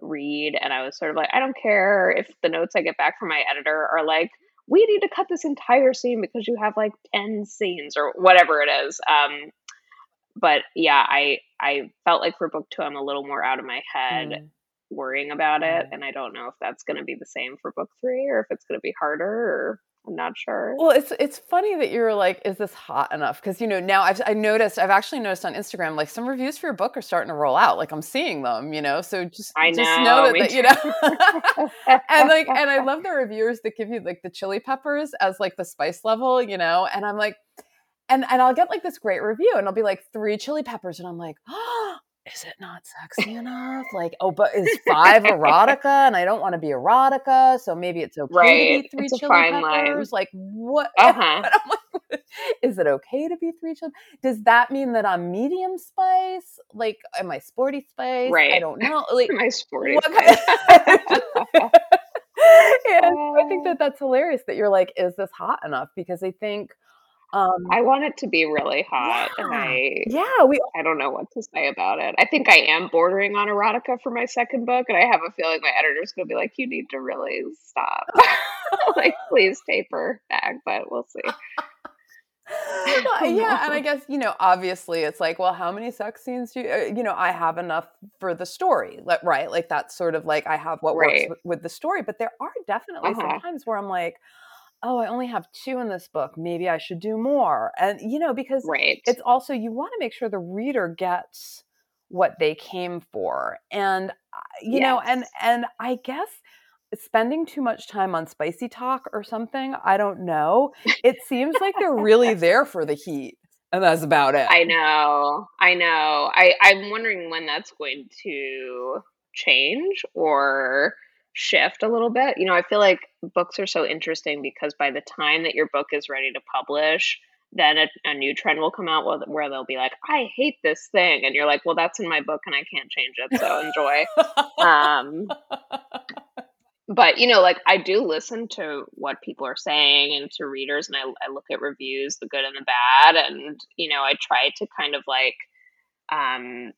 read. And I was sort of like, I don't care if the notes I get back from my editor are like, we need to cut this entire scene because you have like 10 scenes or whatever it is. Um, but yeah, I I felt like for book two, I'm a little more out of my head mm. worrying about it, and I don't know if that's going to be the same for book three or if it's going to be harder. Or I'm not sure. Well, it's it's funny that you're like, is this hot enough? Because you know now I've I noticed I've actually noticed on Instagram like some reviews for your book are starting to roll out. Like I'm seeing them, you know. So just I know, just know that, that you know. and like and I love the reviewers that give you like the chili peppers as like the spice level, you know. And I'm like and and I'll get like this great review, and I'll be like three chili peppers, and I'm like, oh, is it not sexy enough? Like, oh, but is five erotica, and I don't want to be erotica, so maybe it's okay right. to be three it's chili peppers. Line. Like, what? Uh-huh. like, is it okay to be three chili? Does that mean that I'm medium spice? Like, am I sporty spice? Right. I don't know. Like, am I sporty? Spice? yeah, I think that that's hilarious that you're like, is this hot enough? Because I think um, I want it to be really hot, yeah, and I yeah we I don't know what to say about it. I think I am bordering on erotica for my second book, and I have a feeling my editor's going to be like, "You need to really stop, like please taper back." But we'll see. yeah, and I guess you know, obviously, it's like, well, how many sex scenes do you? Uh, you know, I have enough for the story, right? Like that's sort of like I have what right. works with, with, the story, but there are definitely uh-huh. sometimes where I'm like oh, I only have two in this book. Maybe I should do more. And, you know, because right. it's also, you want to make sure the reader gets what they came for. And, uh, you yes. know, and, and I guess spending too much time on spicy talk or something, I don't know. It seems like they're really there for the heat. And that's about it. I know. I know. I, I'm wondering when that's going to change or shift a little bit. You know, I feel like books are so interesting because by the time that your book is ready to publish, then a, a new trend will come out where they'll be like, I hate this thing. And you're like, well, that's in my book and I can't change it. So enjoy. um, but, you know, like I do listen to what people are saying and to readers and I, I look at reviews, the good and the bad. And, you know, I try to kind of like, um,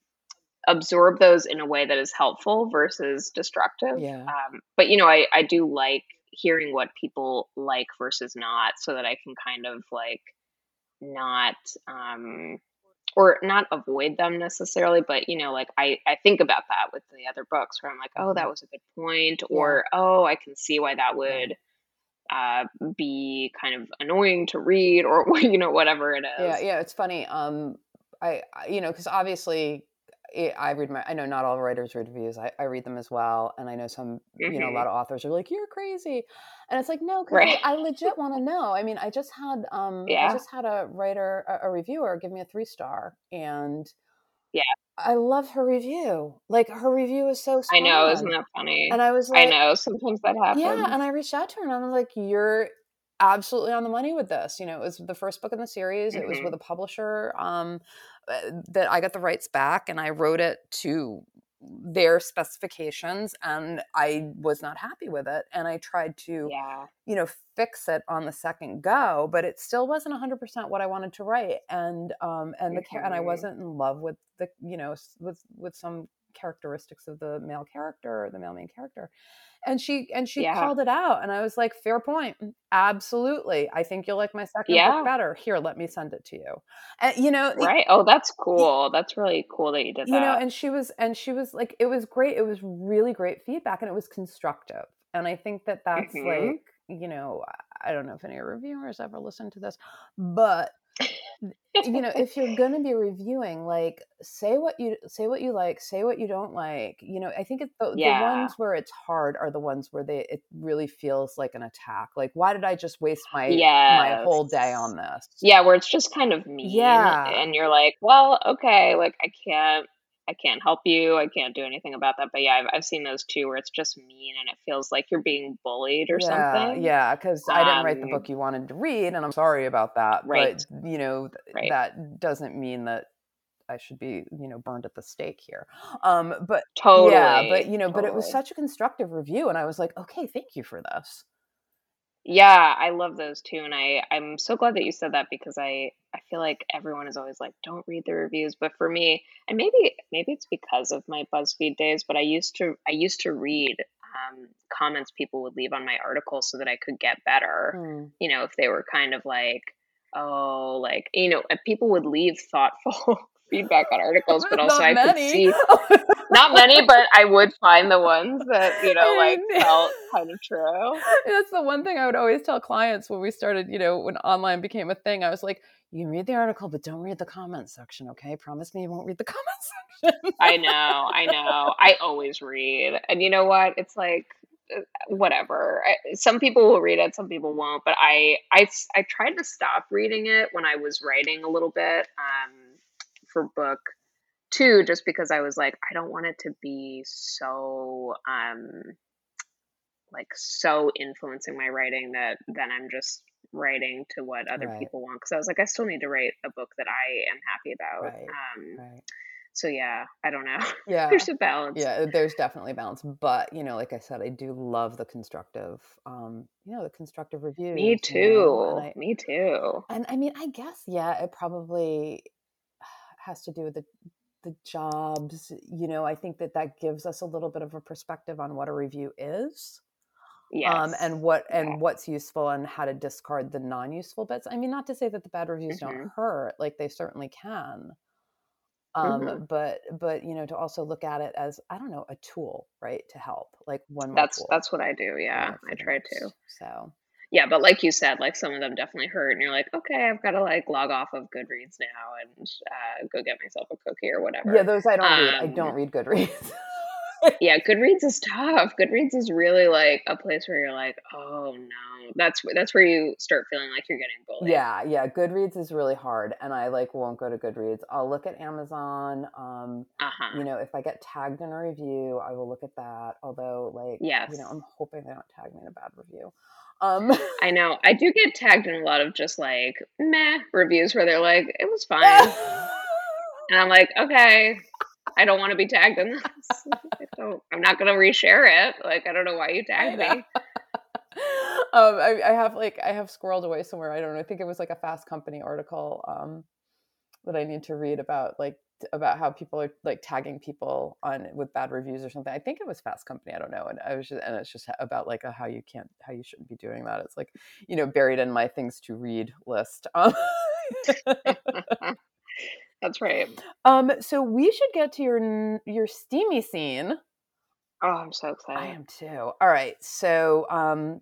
absorb those in a way that is helpful versus destructive. Yeah. Um, but you know, I, I do like hearing what people like versus not so that I can kind of like not um or not avoid them necessarily but you know like i i think about that with the other books where i'm like oh that Mm-hmm. was a good point or oh i can see why that would uh be kind of annoying to read or you know whatever it is Yeah, yeah, it's funny. Um, I, I you know, because obviously, i I read my. I know not all writers read reviews. I, I read them as well, and I know some. You know, a Mhm. lot of authors are like, "You're crazy," and it's like, no, because right I, I legit want to know. I mean, I just had um, yeah. I just had a writer, a, a reviewer, give me a three star, and yeah I love her review. Like her review is so i spot know isn't that funny and I was like, i know sometimes that happens. yeah, and I reached out to her and I was like, "You're absolutely on the money with this." You know, it was the first book in the series. It was hmm with a publisher um, that I got the rights back, and I wrote it to their specifications, and I was not happy with it. And I tried to, yeah you know, fix it on the second go, but it still wasn't 100% what I wanted to write. And um, and the char- and I wasn't in love with the, you know, with with some characteristics of the male character or the male main character and she and she yeah. called it out and i was like fair point Mm, absolutely i think you'll like my second book better here let me send it to you. And you know it- right oh that's cool that's really cool that you did you know and she was and she was like it was great it was really great feedback and it was constructive and i think that that's hmm like you know i don't know if any reviewers ever listen to this but you know if you're going to be reviewing like say what you say what you like say what you don't like you know i think it's the, the ones where it's hard are the ones where they it really feels like an attack like why did i just waste my my whole day on this? Yeah, where it's just kind of mean yeah. and you're like, well, okay, like I can't I can't help you. I can't do anything about that. But yeah, I've I've seen those too where it's just mean and it feels like you're being bullied or yeah something. yeah because i didn't write the Um book you wanted to read and i'm sorry about that right, but you know th- right. that doesn't mean that I should be, you know, burned at the stake here. Um, but totally. yeah, but you know, but it was such a constructive review, and I was like, okay, thank you for this. Yeah, I love those too and I I'm so glad that you said that because I I feel like everyone is always like don't read the reviews, but for me, and maybe maybe it's because of my BuzzFeed days, but I used to I used to read um, comments people would leave on my articles so that I could get better. Mm. You know, if they were kind of like, oh, like you know, people would leave thoughtful feedback on articles, but also Not I could see not many, but I would find the ones that you know like felt kind of true. That's the one thing I would always tell clients when we started, you know, when online became a thing. I was like, you read the article, but don't read the comments section, okay? Promise me you won't read the comments section. I know, I know. I always read, and you know what? It's like uh, whatever. I, some people will read it, some people won't. But I, I i tried to stop reading it when I was writing a little bit um, for book two, just because I was like, I don't want it to be so, um, like so influencing my writing that then I'm just writing to what other Right. people want. Because I was like, I still need to write a book that I am happy about. Right, Um, right. so yeah, I don't know. Yeah. There's a balance. Yeah, there's definitely a balance, but you know, like I said, I do love the constructive, um, you know, the constructive review. Me you know, too. I, Me too. and I mean, I guess, yeah, it probably has to do with the the jobs. You know, I think that that gives us a little bit of a perspective on what a review is, Yes. um, and what and Yeah. what's useful and how to discard the non-useful bits. I mean, not to say that the bad reviews don't Mhm. hurt, like they certainly can. Um, Mhm. but but you know, to also look at it as I don't know, a tool, right, to help, like one That's tool. that's what I do. Yeah, I try to. So Yeah, but like you said, like some of them definitely hurt, and you're like, okay, I've got to like log off of Goodreads now and uh, go get myself a cookie or whatever. yeah, those I don't read. I Um, don't read Goodreads. Yeah, Goodreads is tough. Goodreads is really like a place where you're like, oh no, that's that's where you start feeling like you're getting bullied. yeah, yeah, Goodreads is really hard, and I like won't go to Goodreads. I'll look at Amazon. Um, Uh huh. you know, if I get tagged in a review, I will look at that. Although, like, Yes. you know, I'm hoping they don't tag me in a bad review. Um, I know. I do get tagged in a lot of just like meh reviews where they're like, it was fine. And I'm like, okay, I don't want to be tagged in this. I I'm not going to reshare it. Like, I don't know why you tagged me. um, I, I have like I have squirreled away somewhere. I don't know. I think it was like a Fast Company article um, that I need to read about like about how people are like tagging people on with bad reviews or something. I think it was Fast Company. I don't know. And I was just, and it's just about like a, how you can't, how you shouldn't be doing that. It's like, you know, buried in my things to read list. Um, That's right. Um, so we should get to your your steamy scene. Oh, I'm so excited. I am too. All right. So um,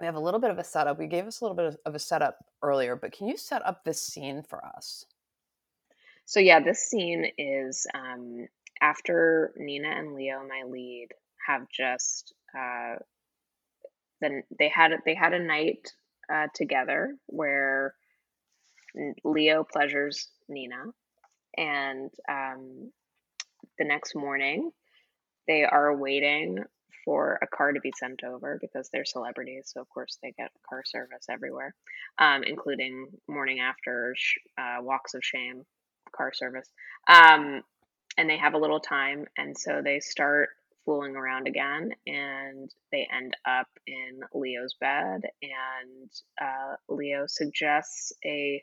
we have a little bit of a setup. We gave us a little bit of a setup earlier, but can you set up this scene for us? So yeah, this scene is um, after Nina and Leo, my lead, have just uh, then they had they had a night uh, together where Leo pleasures Nina, and um, the next morning they are waiting for a car to be sent over because they're celebrities. So, of course, they get car service everywhere, um, including morning after uh, walks of shame car service. Um, and they have a little time. And so they start fooling around again and they end up in Leo's bed. And uh, Leo suggests a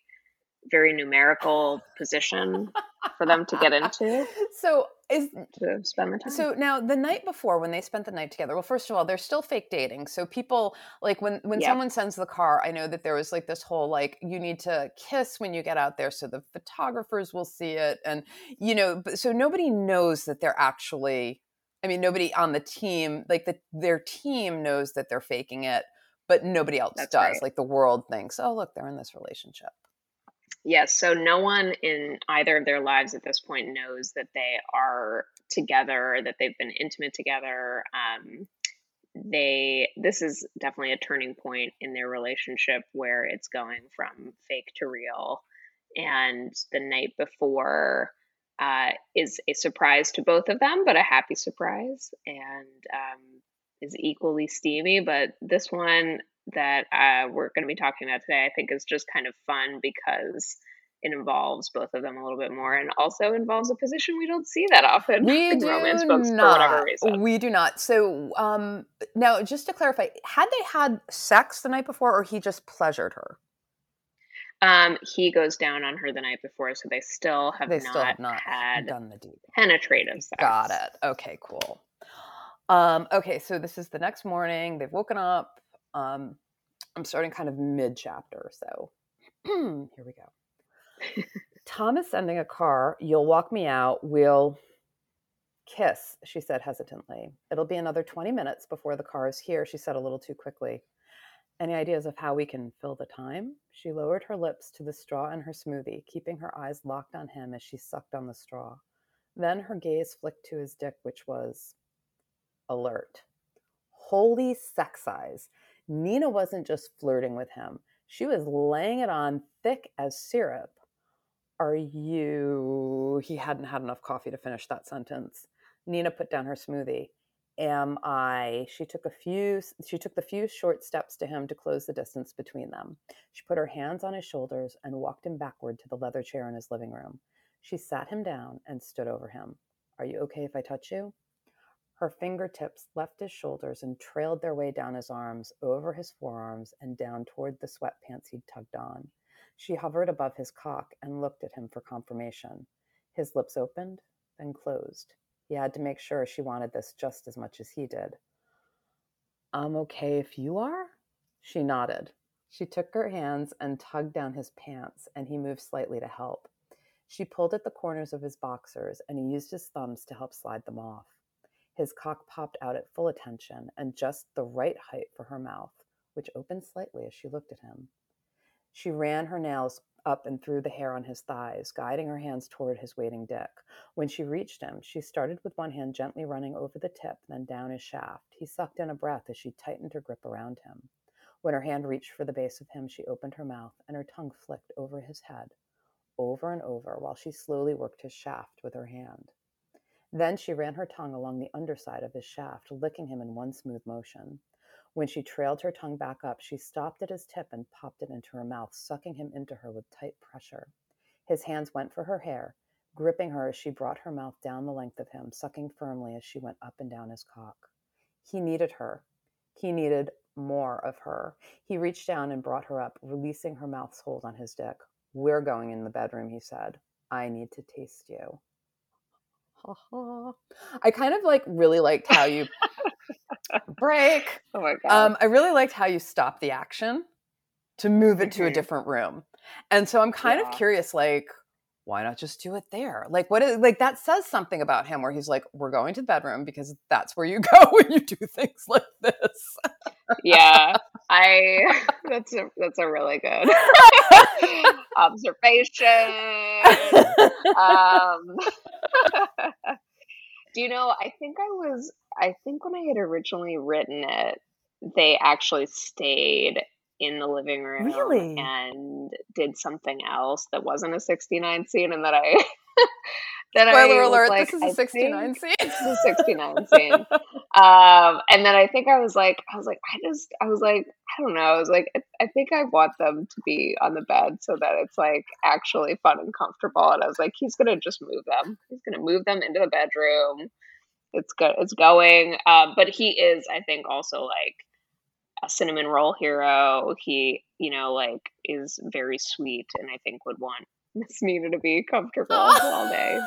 very numerical position for them to get into. So is to spend the time. So now the night before when they spent the night together, well, first of all, they're still fake dating. So people like when when yep. someone sends the car, I know that there was like this whole like you need to kiss when you get out there so the photographers will see it. And you know, so nobody knows that they're actually I mean, nobody on the team, like the their team knows that they're faking it, but nobody else That's does. Right. Like the world thinks, oh look, they're in this relationship. Yes. So no one in either of their lives at this point knows that they are together, that they've been intimate together. Um, they this is definitely a turning point in their relationship where it's going from fake to real. And the night before uh, is a surprise to both of them, but a happy surprise, and um, is equally steamy. But this one, that uh, we're going to be talking about today, I think is just kind of fun because it involves both of them a little bit more and also involves a position we don't see that often we in do romance books not. for whatever reason. We do not. So um, now, just to clarify, had they had sex the night before or he just pleasured her? Um, he goes down on her the night before, so they still have, they not, still have not had done the deed. penetrative sex. Got it. Okay, cool. Um, okay, so this is the next morning. They've woken up. Um, I'm starting kind of mid chapter, so here we go. Tom is sending a car. You'll walk me out. We'll kiss, she said hesitantly. It'll be another 20 minutes before the car is here, she said a little too quickly. Any ideas of how we can fill the time? She lowered her lips to the straw in her smoothie, keeping her eyes locked on him as she sucked on the straw. Then her gaze flicked to his dick, which was alert. Holy sex eyes. Nina wasn't just flirting with him, she was laying it on thick as syrup. Are you. He hadn't had enough coffee to finish that sentence. Nina put down her smoothie. Am I? She took a few. She took the few short steps to him to close the distance between them. She put her hands on his shoulders and walked him backward to the leather chair in his living room. She sat him down and stood over him. Are you okay if I touch you? Her fingertips left his shoulders and trailed their way down his arms, over his forearms, and down toward the sweatpants he'd tugged on. She hovered above his cock and looked at him for confirmation. His lips opened, then closed. He had to make sure she wanted this just as much as he did. I'm okay if you are? She nodded. She took her hands and tugged down his pants, and he moved slightly to help. She pulled at the corners of his boxers, and he used his thumbs to help slide them off. His cock popped out at full attention and just the right height for her mouth, which opened slightly as she looked at him. She ran her nails up and through the hair on his thighs, guiding her hands toward his waiting dick. When she reached him, she started with one hand gently running over the tip, then down his shaft. He sucked in a breath as she tightened her grip around him. When her hand reached for the base of him, she opened her mouth and her tongue flicked over his head, over and over, while she slowly worked his shaft with her hand. Then she ran her tongue along the underside of his shaft, licking him in one smooth motion. When she trailed her tongue back up, she stopped at his tip and popped it into her mouth, sucking him into her with tight pressure. His hands went for her hair, gripping her as she brought her mouth down the length of him, sucking firmly as she went up and down his cock. He needed her. He needed more of her. He reached down and brought her up, releasing her mouth's hold on his dick. We're going in the bedroom, he said. I need to taste you. I kind of like really liked how you break. Oh my god. Um, I really liked how you stopped the action to move it to a Mhm. different room. And so I'm kind Yeah. of curious, like, why not just do it there? Like, what is like that says something about him where he's like, we're going to the bedroom because that's where you go when you do things like this. yeah. I that's a that's a really good observation. Um Do you know, I think I was I think when I had originally written it, they actually stayed in the living room Really? and did something else that wasn't a 69 scene and that I I Spoiler was alert, like, this is a I 69 scene. This is a 69 scene. Um, and then I think I was like, I was like, I just, I was like, I don't know. I was like, I, I think I want them to be on the bed so that it's like actually fun and comfortable. And I was like, he's gonna just move them. He's gonna move them into the bedroom. It's good. It's going. Um, but he is, I think, also like a cinnamon roll hero. He, you know, like is very sweet, and I think would want Miss Nina to be comfortable all day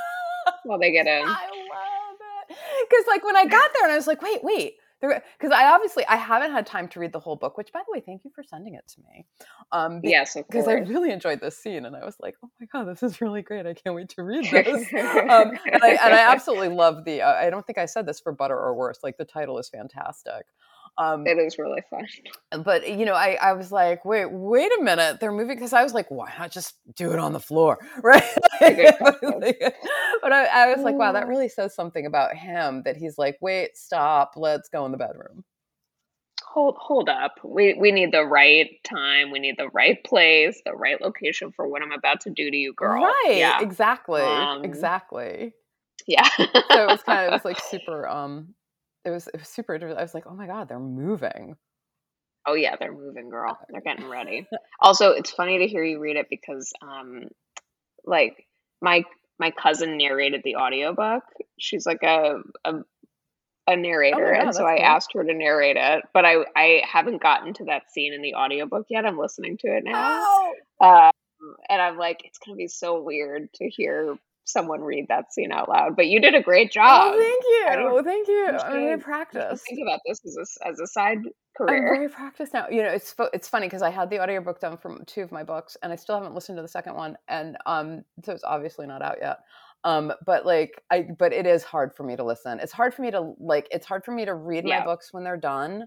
while they get in. I love it. Because like when I got there and I was like, wait, wait. Because I obviously I haven't had time to read the whole book, which by the way, thank you for sending it to me. Um, be- Yes, because I really enjoyed this scene, and I was like, "Oh my god, this is really great! I can't wait to read this." um, and, I, and I absolutely love the. Uh, I don't think I said this For Butter or Worse. Like the title is fantastic. Um, it is really fun. but you know, I, I was like, wait, wait a minute, they're moving because I was like, why not just do it on the floor, right? but. I, I was like, wow, that really says something about him that he's like, wait, stop, let's go in the bedroom. Hold hold up. We we need the right time. We need the right place, the right location for what I'm about to do to you, girl. Right? Yeah. Exactly. Um, exactly. Yeah. So it was kind of it was like super. Um, it was it was super. interesting. I was like, oh my god, they're moving. Oh yeah, they're moving, girl. They're getting ready. Also, it's funny to hear you read it because um like my my cousin narrated the audiobook. She's like a a, a narrator yeah, and so I cool. asked her to narrate it, but I I haven't gotten to that scene in the audiobook yet. I'm listening to it now. Oh, Um and I'm like it's going to be so weird to hear someone read that scene out loud. But you did a great job. oh thank you. Oh, thank you. I'm I'm gonna practice. Think about this as a, as a side career. I'm very practiced now. You know, it's it's funny because I had the audiobook done from two of my books, and I still haven't listened to the second one, and um, so it's obviously not out yet. Um, but like I, but it is hard for me to listen. It's hard for me to like. It's hard for me to read my books when they're done.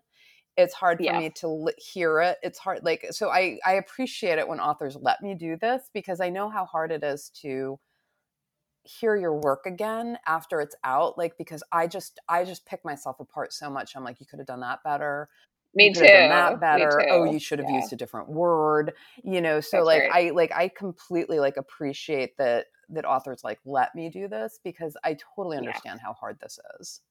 It's hard for Yeah. me to li- hear it. It's hard, like so. I I appreciate it when authors let me do this because I know how hard it is to hear your work again after it's out like because i just i just pick myself apart so much i'm like you could have done that better Me too. that Me better. Oh, you should have Yeah. used a different word. You know, so That's like right. I like I completely like appreciate that that authors like let me do this because I totally Yeah. understand how hard this is.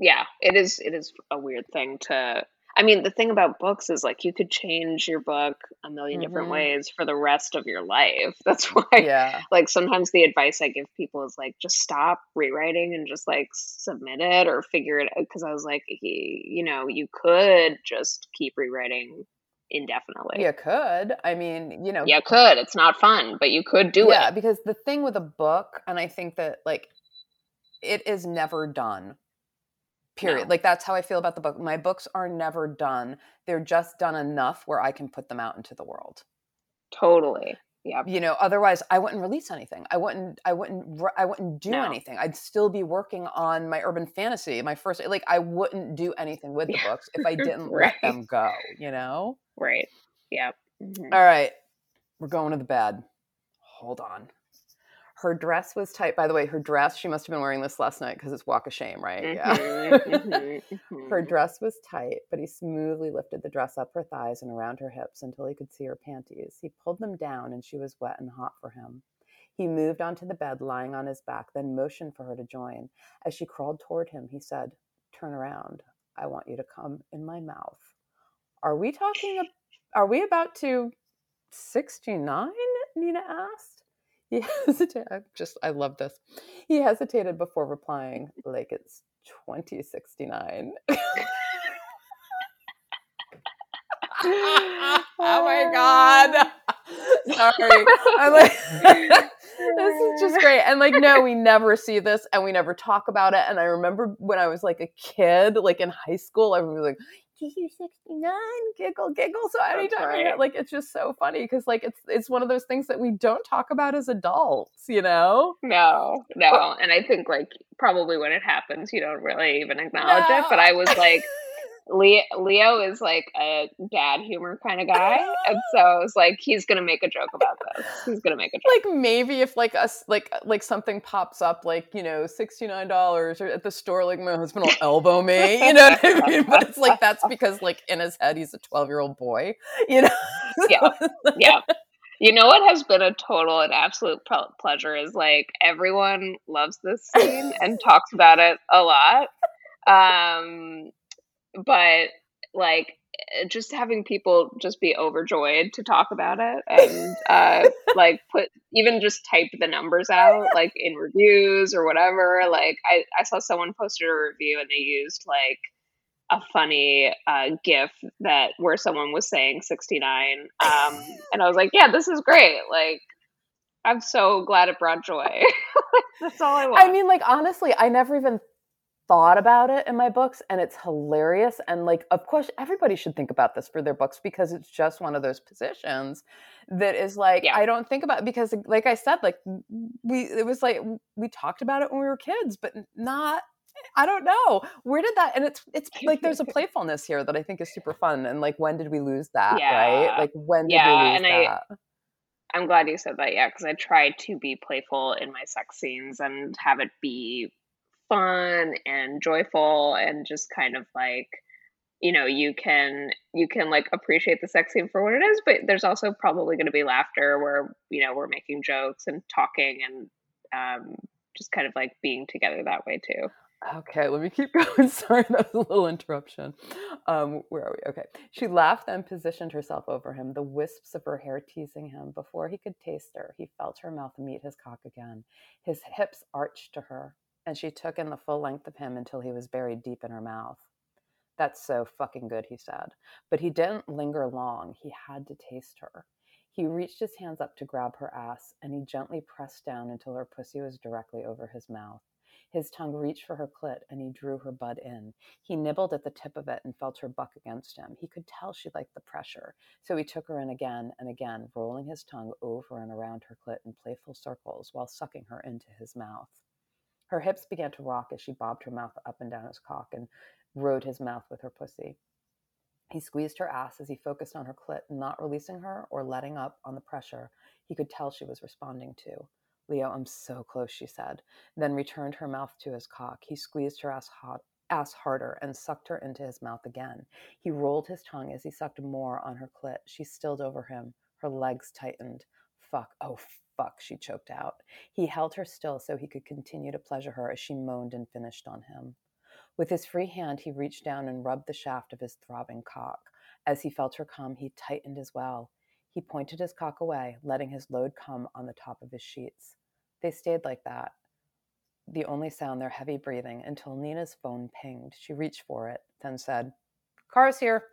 yeah it is it is a weird thing to i mean the thing about books is like you could change your book a 1000000 different Mhm. ways for the rest of your life that's why Yeah. like sometimes the advice i give people is like just stop rewriting and just like submit it or figure it out because i was like he, you know you could just keep rewriting indefinitely You could. I mean, you know, you could it's not fun but you could do yeah, it Yeah, because the thing with a book, and I think that like it is never done. Period. No. Like that's how I feel about the book. My books are never done. They're just done enough where I can put them out into the world. totally yeah you know otherwise i wouldn't release anything i wouldn't i wouldn't i wouldn't do No. anything i'd still be working on my urban fantasy my first like i wouldn't do anything with the Yeah. books if i didn't Right. let them go you know right yeah Mhm. all right we're going to the bed hold on her dress was tight by the way her dress she must have been wearing this last night because it's walk of shame right yeah Mhm, mhm, Her mhm. dress was tight, but he smoothly lifted the dress up her thighs and around her hips until he could see her panties. He pulled them down, and she was wet and hot for him. He moved onto the bed, lying on his back, then motioned for her to join. As she crawled toward him, he said, Turn around. I want you to come in my mouth. Are we talking? ab- Are we about to 69? Nina asked. He hesitated. I just, I love this. He hesitated before replying, like it's 2069. oh my god. Sorry. I'm like this is just great. And like, no, we never see this and we never talk about it. And I remember when I was like a kid, like in high school, everyone was like, TQ 69 giggle giggle so anytime right. like it's just so funny because like it's it's one of those things that we don't talk about as adults you know no no but, and i think like probably when it happens you don't really even acknowledge no. it but i was like Leo, Leo is like a dad humor kind of guy, and so it's like he's gonna make a joke about this. He's gonna make a joke. Like maybe if like us like like something pops up like you know sixty nine dollars or at the store, like my husband will elbow me, you know what I mean? But it's like that's because like in his head he's a twelve year old boy, you know? yeah, yeah. You know what has been a total and absolute pleasure is like everyone loves this scene and talks about it a lot. Um, but like eh, just having people just be overjoyed to talk about it and uh, like put even just type the numbers out like in reviews or whatever. Like I, I saw someone posted a review and they used like a funny uh, gif that where someone was saying 69 um, and i was like yeah this is great. Like i'm so glad it brought joy. That's all i want. i mean like honestly i never even thought about it in my books and it's hilarious and like of course everybody should think about this for their books because it's just one of those positions that is like yeah. i don't think about because like i said like we it was like we talked about it when we were kids but not I don't know. Where did that and it's it's like there's a playfulness here that I think is super fun. And like when did we lose that? Yeah. Right? Like when did yeah, we lose and that? I, I'm glad you said that, yeah, because I try to be playful in my sex scenes and have it be fun and joyful and just kind of like you know you can you can like appreciate the sex scene for what it is but there's also probably going to be laughter where you know we're making jokes and talking and um, just kind of like being together that way too Okay, let me keep going. Sorry, that was a little interruption. Um, where are we? Okay. She laughed and positioned herself over him, the wisps of her hair teasing him. Before he could taste her, he felt her mouth meet his cock again. His hips arched to her and she took in the full length of him until he was buried deep in her mouth. That's so fucking good, he said. But he didn't linger long. He had to taste her. He reached his hands up to grab her ass, and he gently pressed down until her pussy was directly over his mouth. His tongue reached for her clit, and he drew her bud in. He nibbled at the tip of it and felt her buck against him. He could tell she liked the pressure, so he took her in again and again, rolling his tongue over and around her clit in playful circles while sucking her into his mouth. Her hips began to rock as she bobbed her mouth up and down his cock and rode his mouth with her pussy. He squeezed her ass as he focused on her clit, not releasing her or letting up on the pressure he could tell she was responding to. Leo, I'm so close, she said, then returned her mouth to his cock. He squeezed her ass hot, ass harder and sucked her into his mouth again. He rolled his tongue as he sucked more on her clit. She stilled over him. Her legs tightened. Fuck. Oh, fuck, she choked out. He held her still so he could continue to pleasure her as she moaned and finished on him. With his free hand, he reached down and rubbed the shaft of his throbbing cock. As he felt her come, he tightened as well. He pointed his cock away, letting his load come on the top of his sheets. They stayed like that, the only sound their heavy breathing, until Nina's phone pinged. She reached for it, then said, Car's here.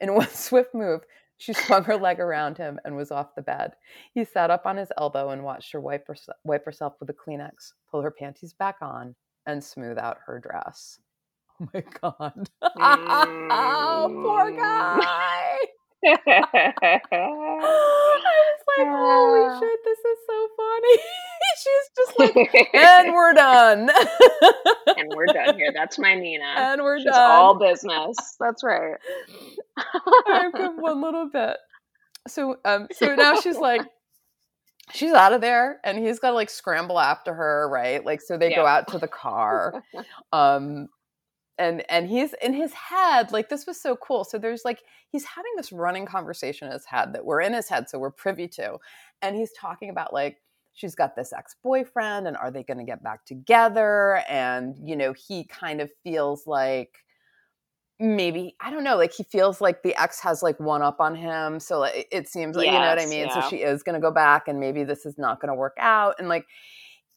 In one swift move, she swung her leg around him and was off the bed. He sat up on his elbow and watched her wipe, her, wipe herself with a Kleenex, pull her panties back on, and smooth out her dress. Oh my God. Mm. Poor guy. I was like, holy shit, this is so funny. She's just like, and we're done. and we're done here. That's my Nina. And we're She's done. all business. That's right. I have one little bit. So, um, so now she's like, she's out of there, and he's got to like scramble after her, right? Like, so they yeah. go out to the car. Um, and and he's in his head like this was so cool so there's like he's having this running conversation in his head that we're in his head so we're privy to and he's talking about like she's got this ex-boyfriend and are they going to get back together and you know he kind of feels like maybe i don't know like he feels like the ex has like one up on him so like, it seems like yes, you know what i mean yeah. so she is going to go back and maybe this is not going to work out and like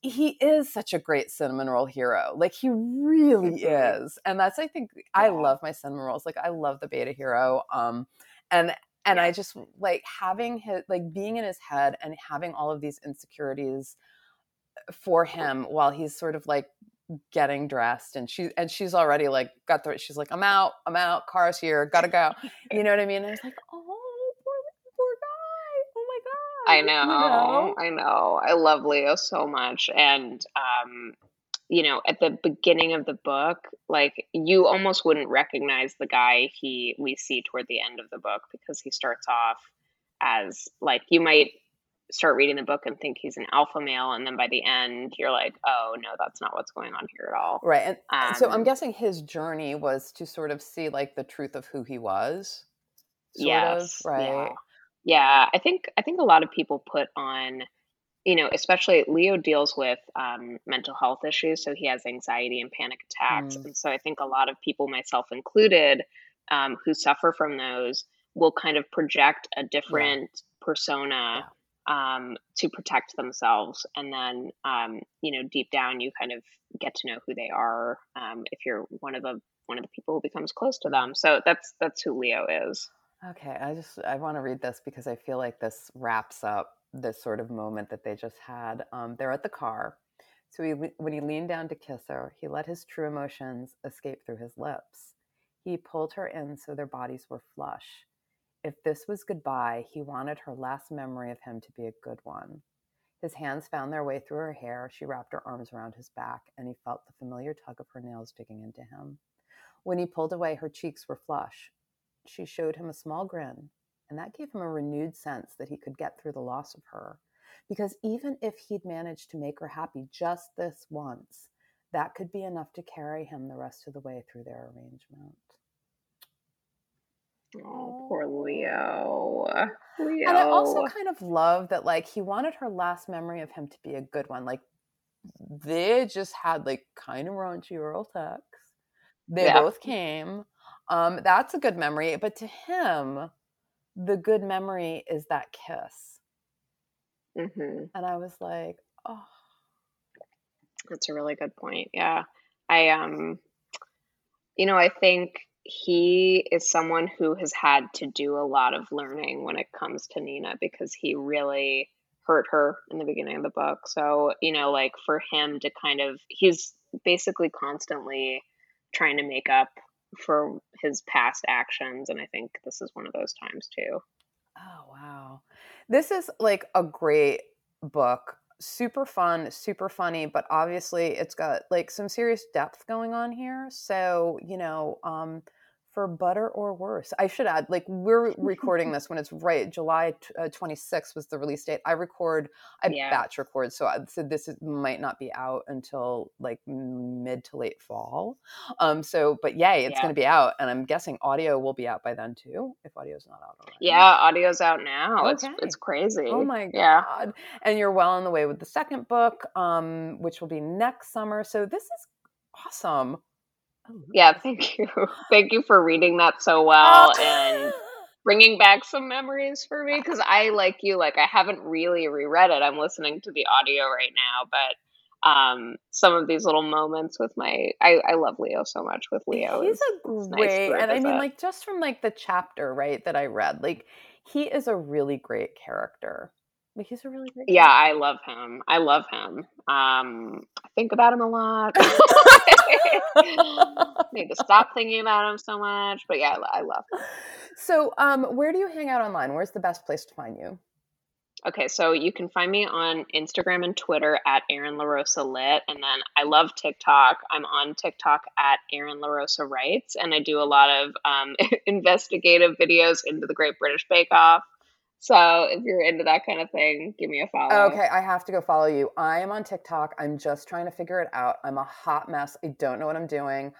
he is such a great cinnamon roll hero. Like he really is. And that's I think yeah. I love my cinnamon rolls. Like I love the beta hero. Um and and yeah. I just like having his like being in his head and having all of these insecurities for him while he's sort of like getting dressed and she and she's already like got the she's like i'm out i'm out car's here gotta go you know what i mean and i was like oh poor, poor guy oh my god I know, you know? I know. I love Leo so much. And, um, you know, at the beginning of the book, like you almost wouldn't recognize the guy he we see toward the end of the book because he starts off as like you might start reading the book and think he's an alpha male, and then by the end you're like, oh no, that's not what's going on here at all. right and Um, so i'm guessing his journey was to sort of see like the truth of who he was sort yes, of right yeah, yeah. I think I think a lot of people put on you know, especially Leo deals with um, mental health issues, so he has anxiety and panic attacks, Mm. and so I think a lot of people, myself included, um, who suffer from those, will kind of project a different persona um, to protect themselves, and then um, you know, deep down, you kind of get to know who they are um, if you're one of the one of the people who becomes close to them. So that's that's who Leo is. Okay, I just I want to read this because I feel like this wraps up this sort of moment that they just had. Um, they're at the car, so he, when he leaned down to kiss her, he let his true emotions escape through his lips. He pulled her in so their bodies were flush. If this was goodbye, he wanted her last memory of him to be a good one. His hands found their way through her hair. She wrapped her arms around his back, and he felt the familiar tug of her nails digging into him. When he pulled away, her cheeks were flush she showed him a small grin, and that gave him a renewed sense that he could get through the loss of her. Because even if he'd managed to make her happy just this once, that could be enough to carry him the rest of the way through their arrangement. Oh, poor Leo. Leo. And I also kind of love that, like, he wanted her last memory of him to be a good one. Like, they just had, like, kind of raunchy oral sex. They Yeah. both came. Um, that's a good memory. But to him, the good memory is that kiss. hmm And I was like, oh, That's a really good point. Yeah. I um you know, I think he is someone who has had to do a lot of learning when it comes to Nina because he really hurt her in the beginning of the book. So, you know, like for him to kind of he's basically constantly trying to make up for his past actions and I think this is one of those times too. oh, wow. This is like a great book. Super fun, super funny, but obviously it's got like some serious depth going on here. So, you know, um, For Butter or Worse, I should add, like, we're recording this when it's right. July t- uh, 26th was the release date. I record, I Yeah. batch record. So, I, so this is, might not be out until like mid to late fall. Um, so, but yay, it's Yeah. going to be out. And I'm guessing audio will be out by then too, if audio's not out already. Yeah, audio's out now. It's Okay. it's crazy. Oh my Yeah. god. And you're well on the way with the second book, um, which will be next summer. So this is awesome. Love Yeah, thank you. Thank you for reading that so well and bringing back some memories for me because I like you like I haven't really reread it. I'm listening to the audio right now, but um some of these little moments with my I I love Leo so much with Leo. He's a it's nice great, and I mean, like just from like the chapter, right, that I read, like he is a really great character. Like he's a really great. yeah, I love him. I love him. Um I think about him a lot. Need to stop thinking about him so much, but yeah, I, I love him. so, um, where do you hang out online? Where's the best place to find you? Okay, so you can find me on Instagram and Twitter at Erin LaRosa Lit, and then I love TikTok. I'm on TikTok at Erin LaRosa Writes, and I do a lot of um, investigative videos into the Great British Bake Off. So if you're into that kind of thing, give me a follow. Okay, I have to go follow you. I am on TikTok. I'm just trying to figure it out. I'm a hot mess. I don't know what I'm doing.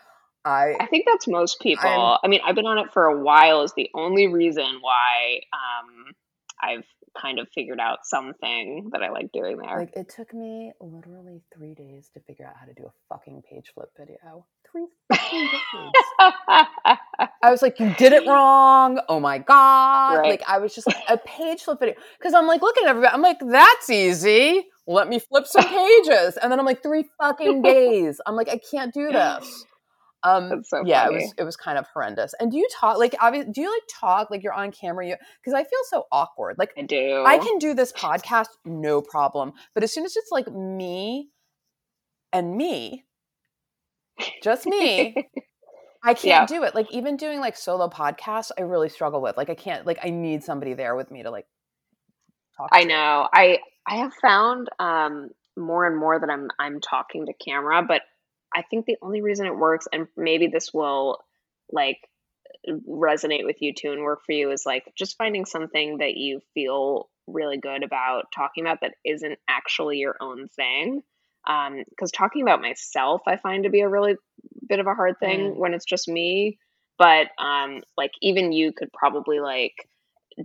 I I think that's most people. I'm- I mean, I've been on it for a while. Is the only reason why um, I've kind of figured out something that I like doing there. like it took me literally three days to figure out how to do a fucking page flip video. Three fucking days. I was like, you did it wrong. Oh my god! Right. Like I was just like a page flip video because I'm like looking at everybody. I'm like, that's easy. Let me flip some pages, and then I'm like, three fucking days. I'm like, I can't do this. Um, so yeah, funny. it was it was kind of horrendous. And do you talk like obviously? Do you like talk like you're on camera? You because I feel so awkward. Like I do. I can do this podcast no problem, but as soon as it's like me and me, just me. I can't yeah. do it. Like even doing like solo podcasts, I really struggle with. Like I can't. Like I need somebody there with me to like talk. I know. I I have found um more and more that I'm I'm talking to camera, but I think the only reason it works, and maybe this will like resonate with you too and work for you, is like just finding something that you feel really good about talking about that isn't actually your own thing. Because um, talking about myself, I find to be a really bit of a hard thing mm. when it's just me. But um, like even you could probably like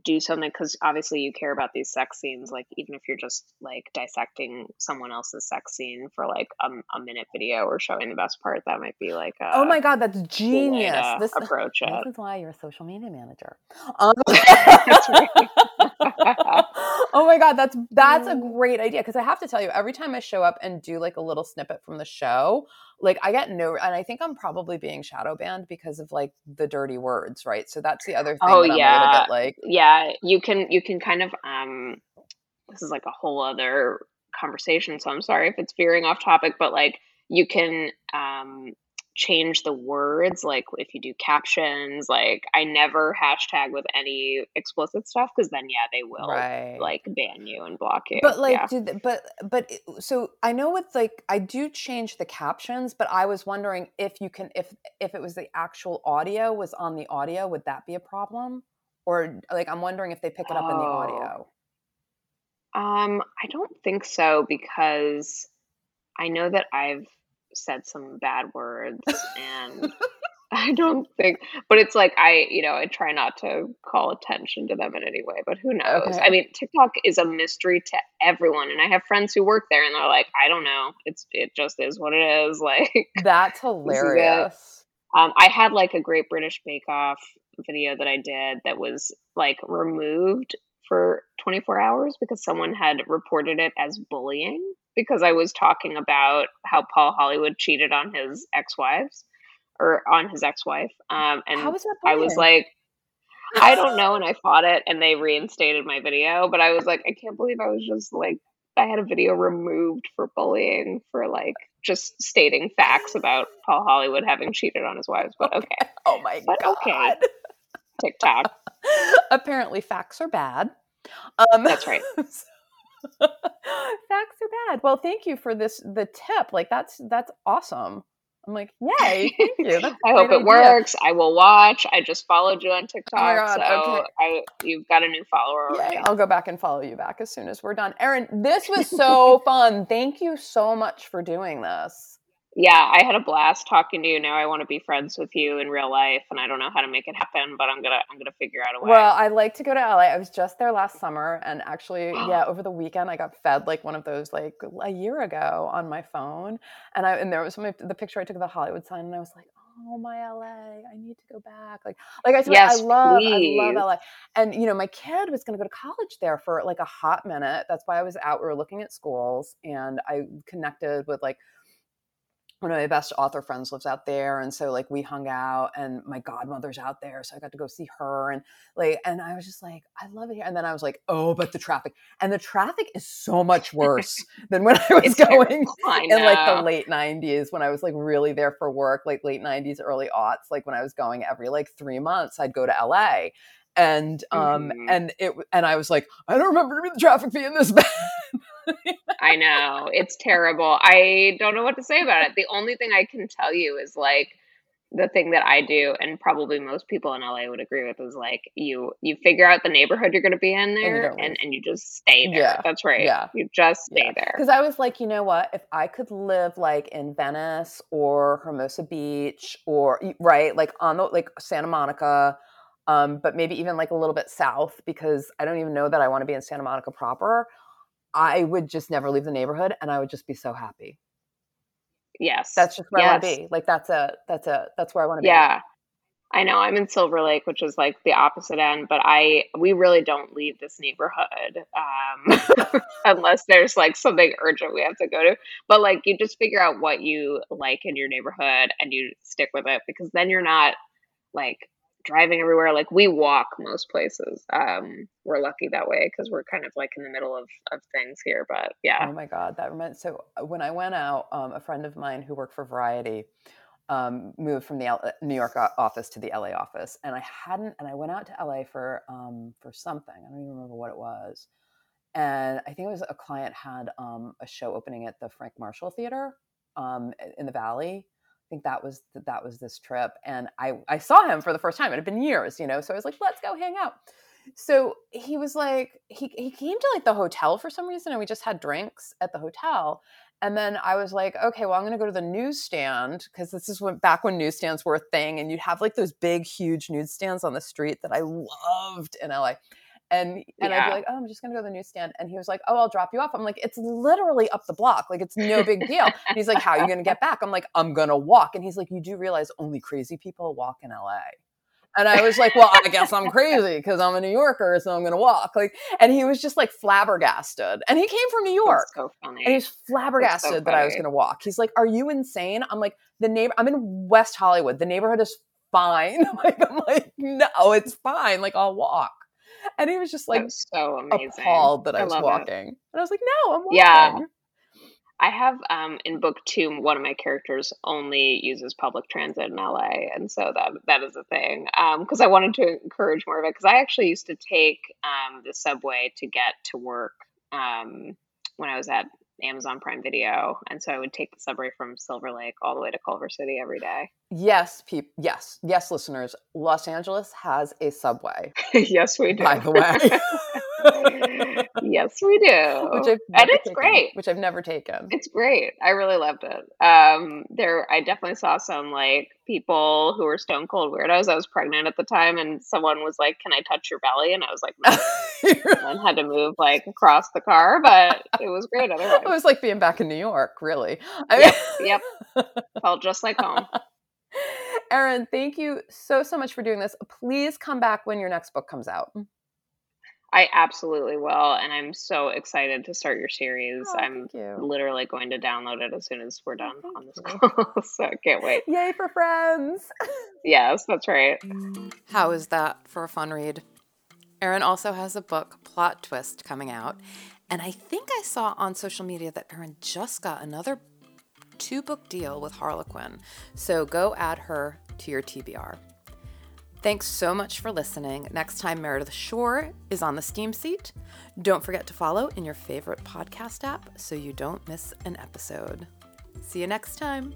do something because obviously you care about these sex scenes like even if you're just like dissecting someone else's sex scene for like a, a minute video or showing the best part that might be like a, oh my god that's genius this approach this it. is why you're a social media manager um, oh my god that's that's a great idea because i have to tell you every time i show up and do like a little snippet from the show like I get no, and I think I'm probably being shadow banned because of like the dirty words, right? So that's the other thing. Oh yeah, bit, like yeah, you can you can kind of um, this is like a whole other conversation. So I'm sorry if it's veering off topic, but like you can um change the words like if you do captions like i never hashtag with any explicit stuff because then yeah they will right. like ban you and block you but like yeah. did, but but so i know with like i do change the captions but i was wondering if you can if if it was the actual audio was on the audio would that be a problem or like i'm wondering if they pick it up oh. in the audio um i don't think so because i know that i've said some bad words and I don't think, but it's like I, you know, I try not to call attention to them in any way, but who knows? Okay. I mean, TikTok is a mystery to everyone, and I have friends who work there, and they're like, I don't know, it's it just is what it is. Like that's hilarious. Um, I had like a Great British Bake Off video that I did that was like removed for 24 hours because someone had reported it as bullying because I was talking about how Paul Hollywood cheated on his ex-wives or on his ex-wife. Um, and was I was like, I don't know. And I fought it and they reinstated my video, but I was like, I can't believe I was just like, I had a video removed for bullying for like just stating facts about Paul Hollywood having cheated on his wives. But okay. Oh my but God. Okay. TikTok. Apparently facts are bad. Um, That's right. Facts are bad. Well, thank you for this the tip. Like that's that's awesome. I'm like, yay, thank you. I hope it idea. works. I will watch. I just followed you on oh TikTok. Oh God, so okay. I you've got a new follower already. I'll go back and follow you back as soon as we're done. Erin, this was so fun. Thank you so much for doing this yeah, I had a blast talking to you. Now I want to be friends with you in real life, and I don't know how to make it happen, but I'm gonna I'm gonna figure out a way. Well, I'd like to go to LA. I was just there last summer, and actually, yeah, over the weekend I got fed like one of those like a year ago on my phone, and I and there was my, the picture I took of the Hollywood sign, and I was like, oh my LA, I need to go back. Like like I said, yes, I love please. I love LA, and you know my kid was gonna go to college there for like a hot minute. That's why I was out. We were looking at schools, and I connected with like one of my best author friends lives out there and so like we hung out and my godmother's out there so i got to go see her and like and i was just like i love it here and then i was like oh but the traffic and the traffic is so much worse than when i was going in like the late 90s when i was like really there for work like late 90s early aughts like when i was going every like three months i'd go to la and um mm-hmm. and it and i was like i don't remember the traffic being this bad I know. It's terrible. I don't know what to say about it. The only thing I can tell you is like the thing that I do and probably most people in LA would agree with is like you you figure out the neighborhood you're going to be in there and, and, and, you just stay there. Yeah. That's right. Yeah. You just stay yeah. there. Cuz I was like, you know what? If I could live like in Venice or Hermosa Beach or right, like on the like Santa Monica um, but maybe even like a little bit south because I don't even know that I want to be in Santa Monica proper. I would just never leave the neighborhood and I would just be so happy. Yes. That's just where yes. I want to be. Like that's a that's a that's where I want to be. Yeah. I know I'm in Silver Lake, which is like the opposite end, but I we really don't leave this neighborhood um, unless there's like something urgent we have to go to. But like you just figure out what you like in your neighborhood and you stick with it because then you're not like driving everywhere. Like we walk most places. Um, we're lucky that way because we're kind of like in the middle of, of things here. But yeah. Oh my God, that meant so. Uh, when I went out, um, a friend of mine who worked for Variety um, moved from the L- uh, New York office to the LA office, and I hadn't. And I went out to LA for um, for something. I don't even remember what it was. And I think it was a client had um, a show opening at the Frank Marshall Theater um, in the Valley think that was that was this trip, and I I saw him for the first time. It had been years, you know. So I was like, let's go hang out. So he was like, he he came to like the hotel for some reason, and we just had drinks at the hotel. And then I was like, okay, well, I'm going to go to the newsstand because this is when back when newsstands were a thing, and you'd have like those big, huge newsstands on the street that I loved in LA. And and yeah. I'd be like, oh, I'm just gonna go to the newsstand. And he was like, oh, I'll drop you off. I'm like, it's literally up the block. Like it's no big deal. And he's like, how are you gonna get back? I'm like, I'm gonna walk. And he's like, you do realize only crazy people walk in LA. And I was like, well, I guess I'm crazy because I'm a New Yorker, so I'm going to walk. Like, and he was just like flabbergasted. And he came from New York. So funny. And he's flabbergasted so that I was going to walk. He's like, are you insane? I'm like, the neighbor, I'm in West Hollywood. The neighborhood is fine. like, I'm like, no, it's fine. Like, I'll walk and he was just like was so amazing. appalled that I, I was walking. It. And I was like, no, I'm walking. Yeah. I have um, in book two, one of my characters only uses public transit in LA, and so that that is a thing. Because um, I wanted to encourage more of it. Because I actually used to take um, the subway to get to work um, when I was at Amazon Prime Video, and so I would take the subway from Silver Lake all the way to Culver City every day. Yes, people. Yes, yes, listeners. Los Angeles has a subway. yes, we do. By the way. yes, we do. Which I've and it's taken, great. Which I've never taken. It's great. I really loved it. Um, there, I definitely saw some like people who were stone cold weirdos. I was pregnant at the time, and someone was like, "Can I touch your belly?" And I was like, "No." and had to move like across the car, but it was great. Otherwise, it was like being back in New York. Really. I mean- yep. Yep. Felt just like home. Erin, thank you so so much for doing this. Please come back when your next book comes out. I absolutely will, and I'm so excited to start your series. Oh, I'm literally going to download it as soon as we're oh, done oh, on this call. so I can't wait. Yay for friends! yes, that's right. How is that for a fun read? Erin also has a book, Plot Twist, coming out, and I think I saw on social media that Erin just got another two book deal with Harlequin. So go add her to your TBR. Thanks so much for listening. Next time, Meredith Shore is on the Steam Seat. Don't forget to follow in your favorite podcast app so you don't miss an episode. See you next time.